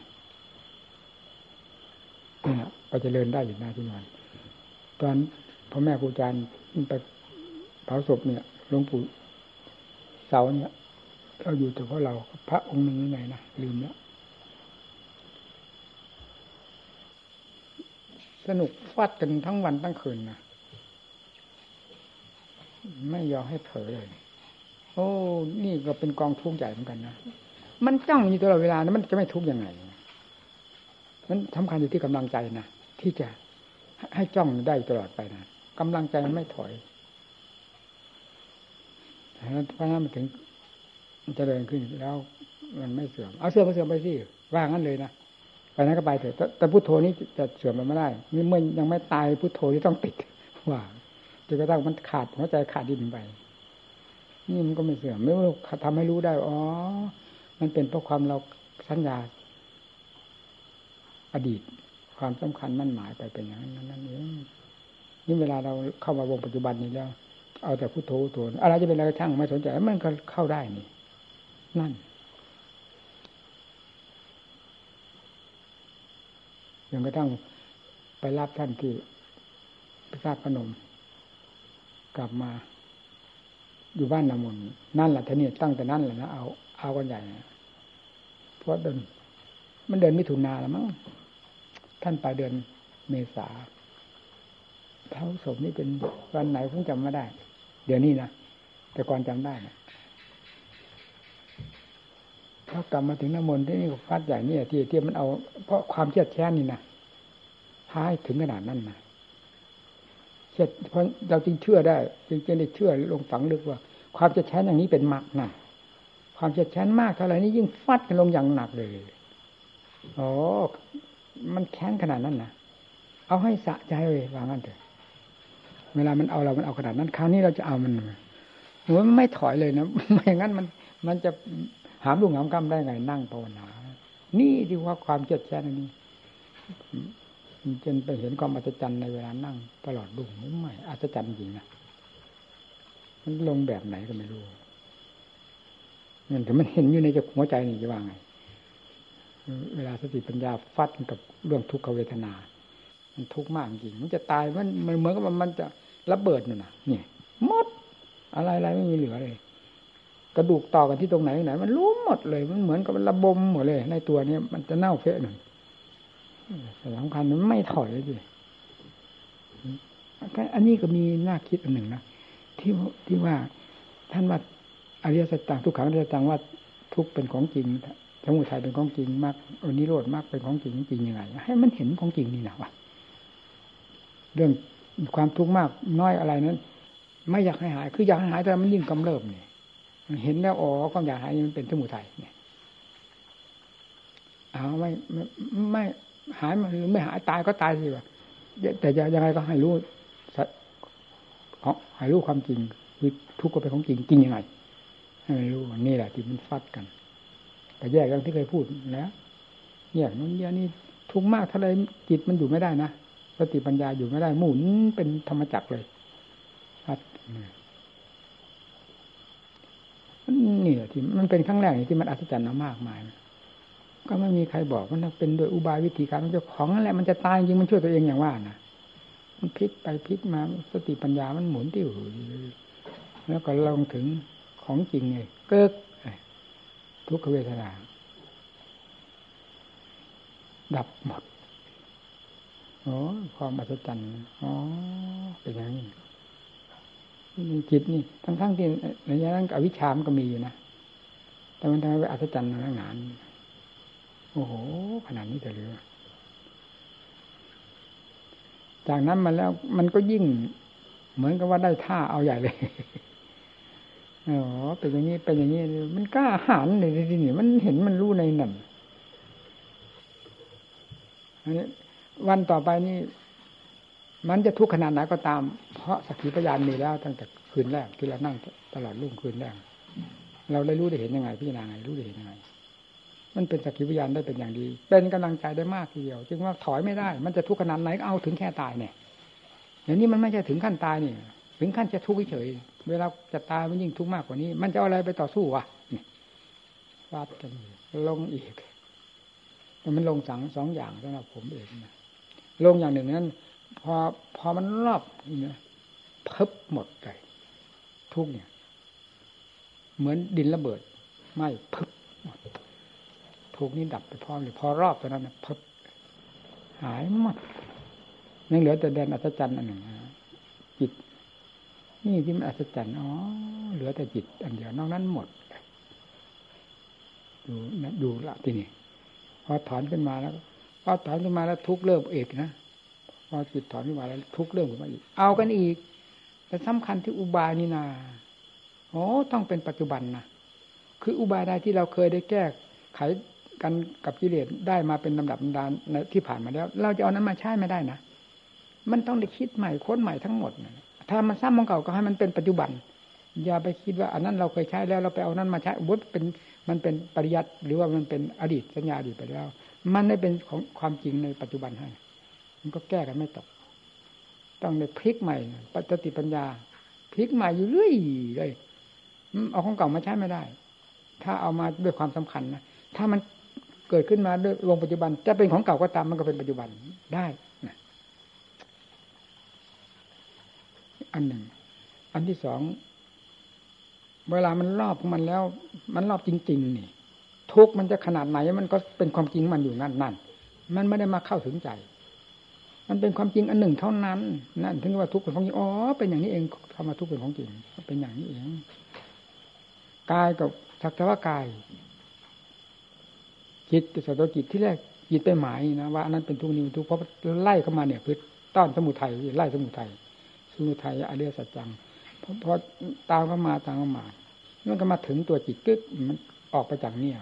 นี่ยไปเจริญได้อยู่นาจินวนตอนพ่อแม่ครูอาจารย์ไปเผาศพเนี่ยหลวงปู่เสาเนี่ยเราอยู่แต่เพราะเราพระองค์หนึ่งยังไงนะลืมแล้วสนุกฟัดกันทั้งวันทั้งคืนนะไม่ยอมให้เผลอเลย โอ้ นี่ก็เป็นกองทุกข์ใหญ่เหมือนกันนะ มันจ้องอยู่ตลอดเวลานะมันจะไม่ทุกข์ยังไง มันสำคัญอยู่ที่กำลังใจนะที่จะให้จ้องได้ตลอดไปนะกำลังใจมันไม่ถอยเพราะนั้นมันถึงมันจะเดินขึ้นแล้ว มันไม่เสื่อมเอาเสื่อมก็เสื่อมไปสิว่างั้นเลยนะไปนั้นก็ไปเถอะแต่พุทโธนี้จะเสื่อมมันไม่ได้นี่เมื่อยังไม่ตายพุทโธที่ต้องติดว่าจนกระทั่งมันขาดหัวใจขาดดินไป นี่มันก็ไม่เสื่อมไม่รู้ทำให้รู้ได้อ๋อ มันเป็นเพราะความเราสัญญาอดีต ความสำคัญมั่นหมายไปเป็นอย่างนั้นนั่นเองนี่เวลาเราเข้ามาวงปัจจุบันนี้แล้ว เอาแต่พุทโธตัวอะไรจะเป็นอะไรช่างไม่สนใจมันก็เข้าได้นี่ นั่นยังกระทั่งไปรับท่านที่พระธาตุพนม กลับมาอยู่บ้านนามนนั่นแหละท่านี่ตั้งแต่นั่นแหละนะเอา เอากันใหญ่เพราะเดิน มันเดินมิถุนาแล้วมั้งท่านไปเดือนเมษาเท้าศพนี่เป็นวันไหนผมจำไม่ได้ เดี๋ยวนี้นะแต่ก่อนจำได้นะเขากลับมาถึงน้ำมนต์ที่นี่ฟาดใหญ่เนี่ยที่ที่มันเอา เพราะความเชี่ยแค้นนี่นะพายถึงขนาดนั้นนะเช่เพราะเราจึงเชื่อได้ จึงจะได้เชื่อลงฝังลึกว่า ความจะแช้นอย่างนี้เป็นมรรคนะ ความเจะแช้นมากเท่าไหร่นี่ยิ่งฟัดกันลงอย่างหนักเลยโอ้มันแค้นขนาดนั้นนะเอาให้สะใจเลยวางั้นเถอะ เวลามันเอาเรา มันเอาขนาดนั้น คราวนี้เราจะเอามันมันไม่ถอยเลยนะไม่อย่างนั้นมัน มันจะหามลุงหามกำได้ไงนั่งภาวนา นี่ที่ว่าความเจ็ดแค้นนี้จนไปเห็นความอัศจรรย์ในเวลานั่งตลอดดุ่งไม่อัศจรรย์จริงนะมันลงแบบไหนก็ไม่รู้ มันแต่มันเห็นอยู่ในจหัวใจนี่จะว่าไง เวลาสติปัญญาฟัดกับเรื่องทุกขเวทนา มันทุกข์มากจริง มันจะตายมันมันเหมือนกับมันจะระเบิดน่นน่ะนี่หมดอะไรอะไรไม่มีเหลือเลย กระดูกต่อกันที่ตรงไหนไหน มันรู้หมดเลย มันเหมือนกับมันระบมหมดเลย ในตัวนี้มันจะเน่าเฟะหนึ่งสำคัญมันไม่ถอยเลยดิอันนี้ก็มีน่าคิดอันหนึ่งนะที่ที่ว่าท่านว่า ริยสัจต่างทุกขังอริยสัจต่างว่าทุกเป็นของจริงสมุทัยเป็นของจริงมากอนิโรธมากเป็นของจริงจริงยังไงให้มันเห็นของจริงนี่นะวะเรื่องความทุกข์มากน้อยอะไรนั้น ไม่อยากให้หาย คืออยากให้หายแต่มันยิ่งกำเริบเนี่ยเห็นแล้วอ๋อความอยากหายมันเป็นสมุทัยเนี่ยเอาไม่ไม่ไม่หายหรือไม่หายตายก็ตายสิวะแต่จะยังไงก็ให้รู้ขอให้รู้ความจริงคือทุกข์ก็เป็นของจริงจริงยังไง ให้รู้นี่แหละที่มันฟัดกันแต่แยกอย่างที่เคยพูดแล้วแยกนั้นเดียวนี่ทุกมากเท่าไรจิตมันอยู่ไม่ได้นะสติปัญญาอยู่ไม่ได้หมุนเป็นธรรมจักรเลยฟัดนี่แหละที่มันเป็นครั้งแรกที่มันอัศจรรย์มากมายก็ไม่มีใครบอกมันเป็นโดยอุบายวิธีการมันจะของนั่นแหละมันจะตายจริงมันช่วยตัวเองอย่างว่านะมันพลิกไปพลิกมาสติปัญญามันหมุนติ้วแล้วก็ลงถึง ของจริงไงเกิกทุกขเวทนา ดับหมดโอ้ความอัศจรรย์อ๋อเป็นอย่างนี้จิตนี่ทั้งทั้งที่ในนั้นอวิชามก็มีอยู่นะแต่มันทำให้อัศจรรย์นักหนาโอ้โหขนาดนี้แต่เรือจากนั้นมาแล้วมันก็ยิ่ง เหมือนกับว่าได้ท่าเอาใหญ่เลย อ๋อเป็นอย่างนี้เป็นอย่างนี้มันกล้าหารเลยทีนี้มันเห็นมันรู้ในนั่นอันนี้วันต่อไปนี่มันจะทุกข์ขนาดไหนก็ตาม เพราะสักขีพยานมีแล้วตั้งแต่คืนแรกที่เรานั่งตลอดรุ่งคืนแรกเราได้รู้ได้เห็นยังไงพี่นาไงรู้ได้เห็นยังไง มันเป็นสักขีพยานได้เป็นอย่างดี เป็นกำลังใจได้มากทีเดียว จึงว่าถอยไม่ได้ มันจะทุกข์ขนาดไหนเอาถึงแค่ตายเนี่ยอย่างนี้มันไม่ใช่ถึงขั้นตายนี่ ถึงขั้นจะทุกข์เฉยเวลาจะตายมันยิ่งทุกข์มากกว่านี้ มันจะอะไรไปต่อสู้วะฟาดกันลงอีกแต่มันลงสังสองอย่างสำหรับผมเองนะลงอย่างหนึ่งนั้น พอพอมันรอบเนี่ยเพิบหมดเลยทุกเนี่ย เหมือนดินระเบิดไหม่เพิบหมดทุกนี้ดับไปพร้อมเลยพอรอบตอนนั้นพับหายหมดยังเหลือแต่แดนอัศจรรย์อันหนึ่งจิต นี่ที่มันอัศจรรย์อ๋อเหลือแต่จิตอันเดียวนอกนั้นหมดดูนะดูละที่นี่พอถอนขึ้นมาแล้วพอถอนขึ้นมาแล้วทุกเริ่มเอกนะพอจิตถอนขึ้นมาแล้วทุกเริ่มขึ้นมาอีก เอากันอีก แต่สำคัญที่อุบายนี่นาโอ้ต้องเป็นปัจจุบันนะคืออุบายใดที่เราเคยได้แก้ไขกันกับกิเลสได้มาเป็นลำดับดานที่ผ่านมาแล้ว เราจะเอานั้นมาใช้ไม่ได้นะมันต้องได้คิดใหม่ค้นใหม่ทั้งหมด ถ้ามันซ้ำของเก่าก็ให้มันเป็นปัจจุบัน อย่าไปคิดว่าอันนั้นเราเคยใช้แล้วเราไปเอานั้นมาใช้วุฒเป็นมันเป็นปริยัติหรือว่ามันเป็นอดีตสัญญาอดีตไปแล้ว มันได้เป็นของความจริงในปัจจุบันให้ มันก็แก้กันไม่ตก ต้องในพลิกใหม่ปัจจิปัญญาพลิกใหม่อยู่เรื่อยเลยเอาของเก่ามาใช้ไม่ได้ ถ้าเอามาด้วยความสำคัญนะถ้ามันเกิดขึ้นมาด้วยวงปัจจุบัน จะเป็นของเก่าก็ตามมันก็เป็นปัจจุบันได้นะ อันหนึ่ง อันที่สอง เวลามันรอบของมันแล้ว มันรอบจริง ๆ นี่ ทุกมันจะขนาดไหน มันก็เป็นความจริงมันอยู่นั่นนั่นมันไม่ได้มาเข้าถึงใจ มันเป็นความจริงอันหนึ่งเท่านั้น นั่นถึงว่าทุกข์เป็นของจริงอ๋อเป็นอย่างนี้เองทำมาทุกข์เป็นของจริงเป็นอย่างนี้เองกายกับสักแต่ว่ากายจิตสัตวจิตที่แรกจิตไปหมายนะว่าอันนั้นเป็นทุกข์นี้ทุกข์เพราะไล่เข้ามาเนี่ยคือต้อนสมุทัยไล่สมุทัย สมุทัยอริยสัจจังพอตามเข้ามาตามเข้ามามันก็มาถึงตัวจิตกึกมันออกไปจากเนี่ย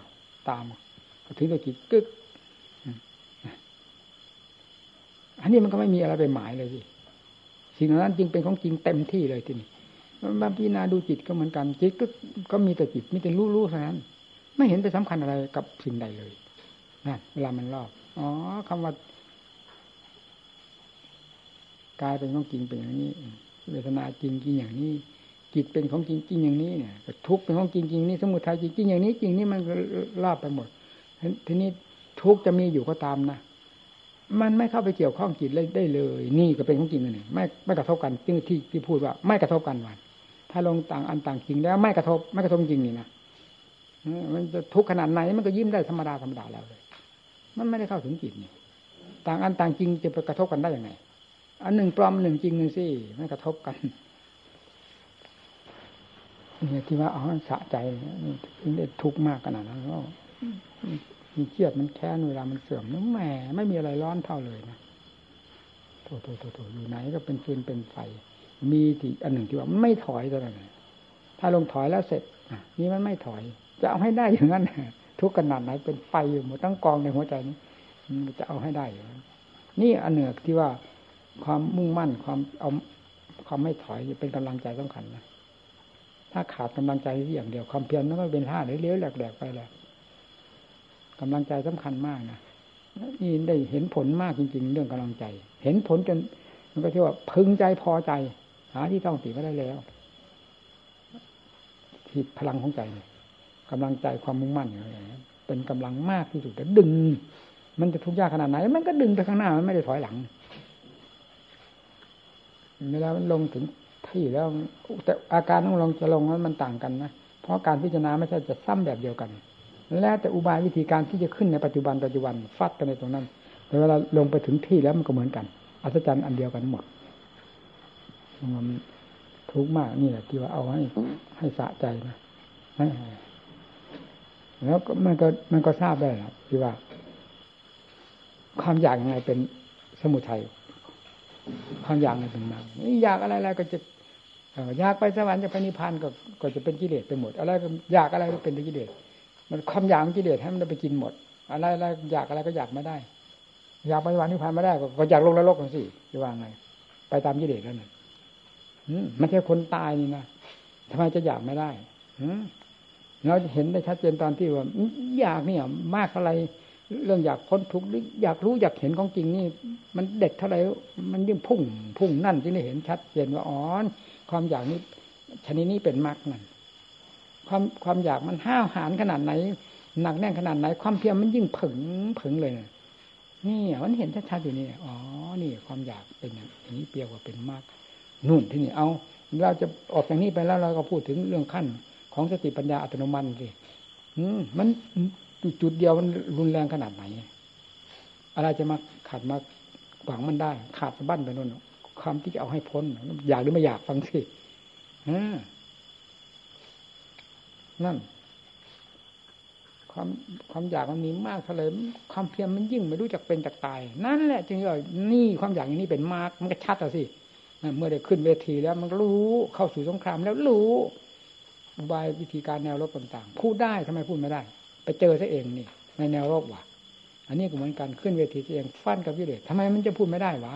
ตามถึงตัวจิตกึกอันนี้มันก็ไม่มีอะไรไปหมายเลยสิสิ่งนั้นจึงเป็นของจริงเต็มที่เลยทีนี้บางพิจารณาดูจิตก็เหมือนกันจิตก็ก็มีแต่จิตมีแต่รู้รู้เท่านั้น ไม่เห็นไปสำคัญอะไรกับสิ่งใดเลยนั่นเวลามันรอบอ๋อคำว่า กายเป็นของจริงเป็นอย่างนี้เวทนาจริงจริงอย่างนี้จิตเป็นของจริงจริงอย่างนี้เนี่ยทุกเป็นของจริงจริงนี่สมุทัยจริงจริงอย่างนี้จริงนี่มันรอบไปหมดทีนี้ทุกจะมีอยู่ก็ตามนะมันไม่เข้าไปเกี่ยวข้องจิตได้เลย นี่ก็เป็นของจริงนี่ไม่ไม่กระทบกันที่ที่ที่พูดว่า ไม่กระทบกันวัน ถ้าลงต่างอันต่างจริงแล้วไม่กระทบไม่กระทบจริงนี่นะมันจะทุกขนาดไหนมันก็ยิ้มได้ธรรมดาธรรมดาแล้วเลย มันไม่ได้เข้าถึงจิตนี่ต่างอันต่างจริงจะไปกระทบกันได้ยังไง อันหนึ่งปลอมหนึ่งจริงหนึ่งสิไม่กระทบกันเนี่ยที่ว่าเอาสะใจนี่ทุกข์มากขนาดนั้นก็มีเครียดมันแค้นเวลามันเสื่อมนึกแหมไม่มีอะไรร้อนเท่าเลยนะโถโถโถโถอยู่ไหนก็เป็นฟืนเป็นไฟ มีที่อันหนึ่งที่ว่ามันไม่ถอยตัวนั้นถ้าลงถอยแล้วเสร็จนี่มันไม่ถอย จะเอาให้ได้อย่างนั้นทุกขนาดไหนเป็นไฟอยู่หมดตั้งกองในหัวใจนี้จะเอาให้ได้อย่นี่อันเหนือที่ว่า ความมุ่งมั่นความเอาความไม่ถอยเป็นกำลังใจสำคัญนะถ้าขาดกำลังใจอย่างเดียวความเพียรมันก็เป็นท่าเลี้ยวแหลกๆไปแล้วกำลังใจสำคัญมากนะนี่ได้เห็นผลมากจริง ๆ เรื่องกำลังใจ เห็นผลจนมันก็เรียกว่าพึงใจพอใจ หาที่ต้องติไม่ได้แล้ว ที่พลังของใจกำลังใจความมุ่งมั่นอย่างนี้เป็นกำลังมากที่สุดแต่ดึง มันจะทุกข์ยากขนาดไหน มันก็ดึงไปข้างหน้ามันไม่ได้ถอยหลัง เวลามันลงถึงที่แล้วแต่อาการต้องลงจะลงนั้นมันต่างกันนะเพราะการพิจารณาไม่ใช่จะซ้ำแบบเดียวกัน แล้วแต่อุบายวิธีการที่จะขึ้นในปัจจุบันปัจจุบันฟัดกันในตรงนั้น แต่เวลาลงไปถึงที่แล้วมันก็เหมือนกันอัศจรรย์อันเดียวกันหมดมันทุกข์มากนี่แหละที่ว่าเอาให้ให้สะใจนะแล้วก็มันก็มันก็ทราบได้แล้วที่ว่า ความอยากยังไงเป็นสมุทัย ความอยากอะไรเป็นมากอยากอะไรอะไรก็จะอยากไปสวรรค์จะไปนิพพานก็ก็จะเป็นกิเลสไปหมด อะไรอยากอะไรก็เป็นกิเลสมันความอยากกิเลสให้มันไปกินหมด อะไรอะไรอยากอะไรก็อยากไม่ได้ อยากไปสวันนิพพานไม่ได้ ก็อยากลงนรกสิจะว่าไงไปตามกิเลสแล้วนั่นมันแค่คนตายนี่นะทำไมจะอยากไม่ได้เราเห็นได้ชัดเจนตอนที่ว่าอยากเนี่ยมากอะไร เรื่องอยากพ้นทุกข์หรืออยากรู้อยากเห็นของจริงนี่ มันเด็ดเท่าไหร่มันยิ่งพุ่งพุ่งนั่นที่ได้เห็นชัดเจนว่าอ๋อความอยากนี้ชนิดนี้เป็นมรรคนั่นความความอยากมันห้าวหาญขนาดไหน หนักแน่นขนาดไหน ความเพียรมันยิ่งผึ่งผึ่งเลยนี่มันเห็นชัดๆอยู่นี่อ๋อนี่ความอยากเป็นอย่างนี้เปรียกว่าเป็นมากนู่นที่นี่เอาเราจะออกจากนี้ไปแล้วเราก็พูดถึงเรื่องขั้นของสติปัญญาอัตโนมัติสิมัน จุดเดียวมันรุนแรงขนาดไหน อะไรจะมาขาดมาขวางมันได้ ขาดสะบั้นไปนู่นความที่จะเอาให้พ้น อยากหรือไม่อยากฟังสินั่น ความความอยากมันมีมากเท่าไรความเพียรมันยิ่งไม่รู้จักเป็นจักตาย นั่นแหละจึงว่านี่ความอยากอย่างนี้เป็นมาก มันก็ชัดอะสิเมื่อได้ขึ้นเวทีแล้ว มันรู้เข้าสู่สงครามแล้วรู้บายวิธีการแนวรบต่างๆพูดได้ทำไมพูดไม่ได้ ไปเจอซะเองนี่ ในแนวรบว่ะ อันนี้ก็เหมือนกันขึ้นเวทีเองฟันกับวิเลศทำไมมันจะพูดไม่ได้วะ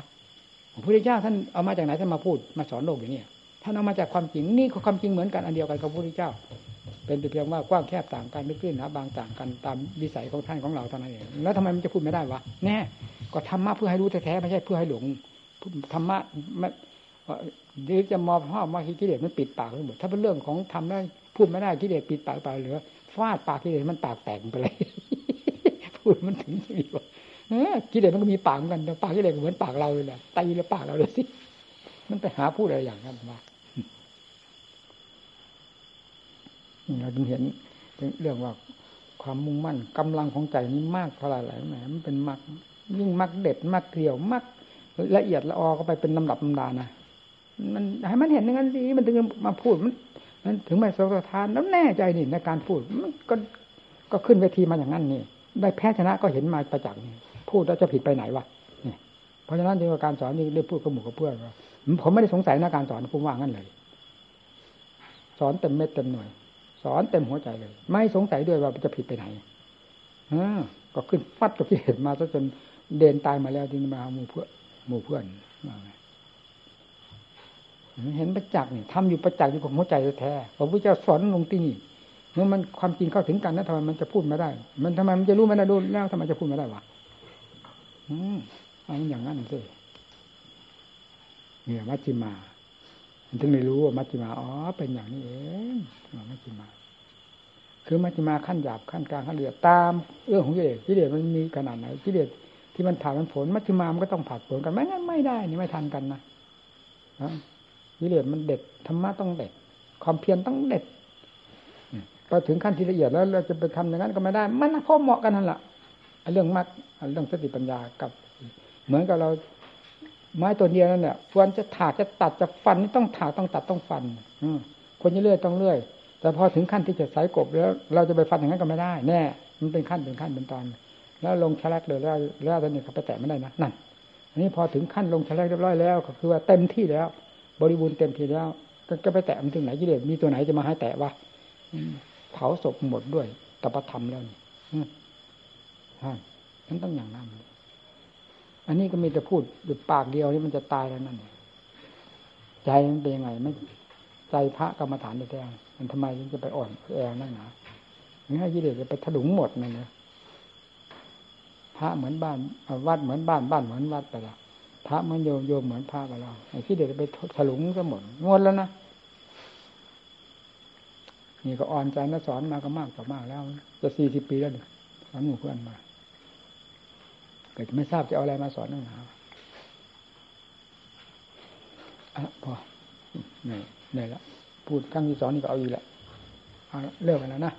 พระพุทธเจ้าท่านเอามาจากไหนท่านมาพูดมาสอนโลกอย่างนี้ท่านเอามาจากความจริงนี่ความจริงเหมือนกันอันเดียวกันกับพระพุทธเจ้า เป็นเพียงว่ากว้างแคบต่างกันลึกตื้นนะบางต่างกันตามวิสัยของท่านของเราเท่านั้นเองแล้วทำไมมันจะพูดไม่ได้วะแน่ก็ธรรมะเพื่อให้รู้แท้ๆไม่ใช่เพื่อให้หลงธรรมะไม่หรือจะมองพ่อมากิเลสมันปิดปากไปหมดถ้าเป็นเรื่องของทำได้พูดไม่ได้กิเลสปิดปากไปเหลือ ฟาดปากกิเลสมันปากแตกไปเลยพูดมันถึงจะมีว่ากิเลสมันก็มีปากเหมือนกันปากกิเลสเหมือนปากเราเลยแหละตีแล้วปากเราเลยสิมันไปหาพูดอะไรอย่างนั้นมาเราจึงเห็นเรื่องว่าความมุ่งมั่นกำลังของใจนี้มากเท่าไหร่แหมมันเป็นมากยิ่งมากเด็ดมากเกลียวมากละเอียดละออก็ไปเป็นลำดับลำดานะมันให้มันเห็นอย่างนั้นสิมันถึงมาพูดมัน มันถึงไม่สะทานแล้วแน่ใจนี่ในการพูดมันก็ก็ขึ้นเวทีมาอย่างนั้นนี่ ได้แพ้ชนะก็เห็นมาประจักษ์นี่พูดแล้วจะผิดไปไหนวะนี่เพราะฉะนั้นจึงการสอนนี่ได้พูดกับหมู่กับเพื่อนว่าผมไม่ได้สงสัยในการสอนผมว่างั้นเลย สอนเต็มเม็ดเต็มหน่วย สอนเต็มหัวใจเลย ไม่สงสัยด้วยว่าจะผิดไปไหนอก็ขึ้นฟัดกับที่เห็นมาซะจนเดินตายมาแล้วที่มาหมู่เพื่อนหมู่เพื่อน เห็นประจักษ์นี่ทำอยู่ประจักษ์อยู่กับหัวใจแท้พระพุทธเจ้าสอนลงที่นี่เมื่อมันความจริงเข้าถึงกันแล้วทำไมมันจะพูดไม่ได้ มันทำไมมันจะรู้ไม่ได้ดูแล้วทำไมจะพูดไม่ได้วะอืมอันอย่างนั้นสิเนี่ยมัชฌิมามันถึงได้รู้ว่ามัชฌิมาอ๋อเป็นอย่างนี้เองมัชฌิมา คือมัชฌิมาขั้นหยาบขั้นกลางขั้นละเอียดตามเรื่องของกิเลสกิเลสมันมีขนาดไหนกิเลสที่มันผ่านมันผลมัชฌิมามันก็ต้องผ่านผลกันไม่งั้นไม่ได้ นี่ไม่ทันกันนะ กิเลสมันเด็ดธรรมะต้องเด็ด ความเพียรต้องเด็ดพอถึงขั้นที่ละเอียดแล้วเราจะไปทำอย่างนั้นก็ไม่ได้ มันพอเหมาะกันนั่นแหละเรื่องมรรคเรื่องสติปัญญากับ เหมือนกับเรา ไม้ตัวเดียวนั่นแหละควรจะถากจะตัดจะฟันนี่ต้องถากต้องตัดต้องฟัน อืคนจะเลื่อยต้องเลื่อย แต่พอถึงขั้นที่จะสายกบแล้ว เราจะไปฟันอย่างนั้นก็ไม่ได้แน่ มันเป็นขั้นเป็นขั้นเป็นตอน แล้วลงชะลักเลยแล้วแล้วตอนนี้เขาไปแตะไม่ได้นะนั่นอันนี้พอถึงขั้นลงชะลักเรียบร้อยแล้ว ก็คือว่าเต็มที่แล้ว บริบูรณ์เต็มทีแล้วก็ไปแตะมันถึงไหนกิเลสมีตัวไหนจะมาให้แตะวะเผาศพหมดด้วยตปธรรมแล้วนี่นั่นต้องอย่างนั้นอันนี้ก็มีแต่พูดหรือปากเดียวนี่มันจะตายแล้วนั่นใจมันเป็นยังไงไม่ใจพระกรรมฐานแท้ๆมันทำไมถึงจะไปอ่อนแอนั่นหนานี่ให้กิเลสจะไปถลุงหมดเลยนะพระเหมือนบ้านวัดเหมือนบ้านบ้านเหมือนวัดไปละ พระมือนโยมโยมเหมือนพระไปแล้วไอ้ที่เด็กไปถลุงก็หมดงดแล้วนะนี่ก็อ่อนใจนะสอนมาก็มากต่อมากแล้ว จะสี่สิบปีแล้วสอนหมู่เพื่อนมาเกิดไม่ทราบจะเอาอะไรมาสอนนั่งหาอะพอเหนื่อยเหนื่อยแล้วพูดครั้งที่สองนี่ก็เอาอยู่แหละเลิกไปแล้วนะ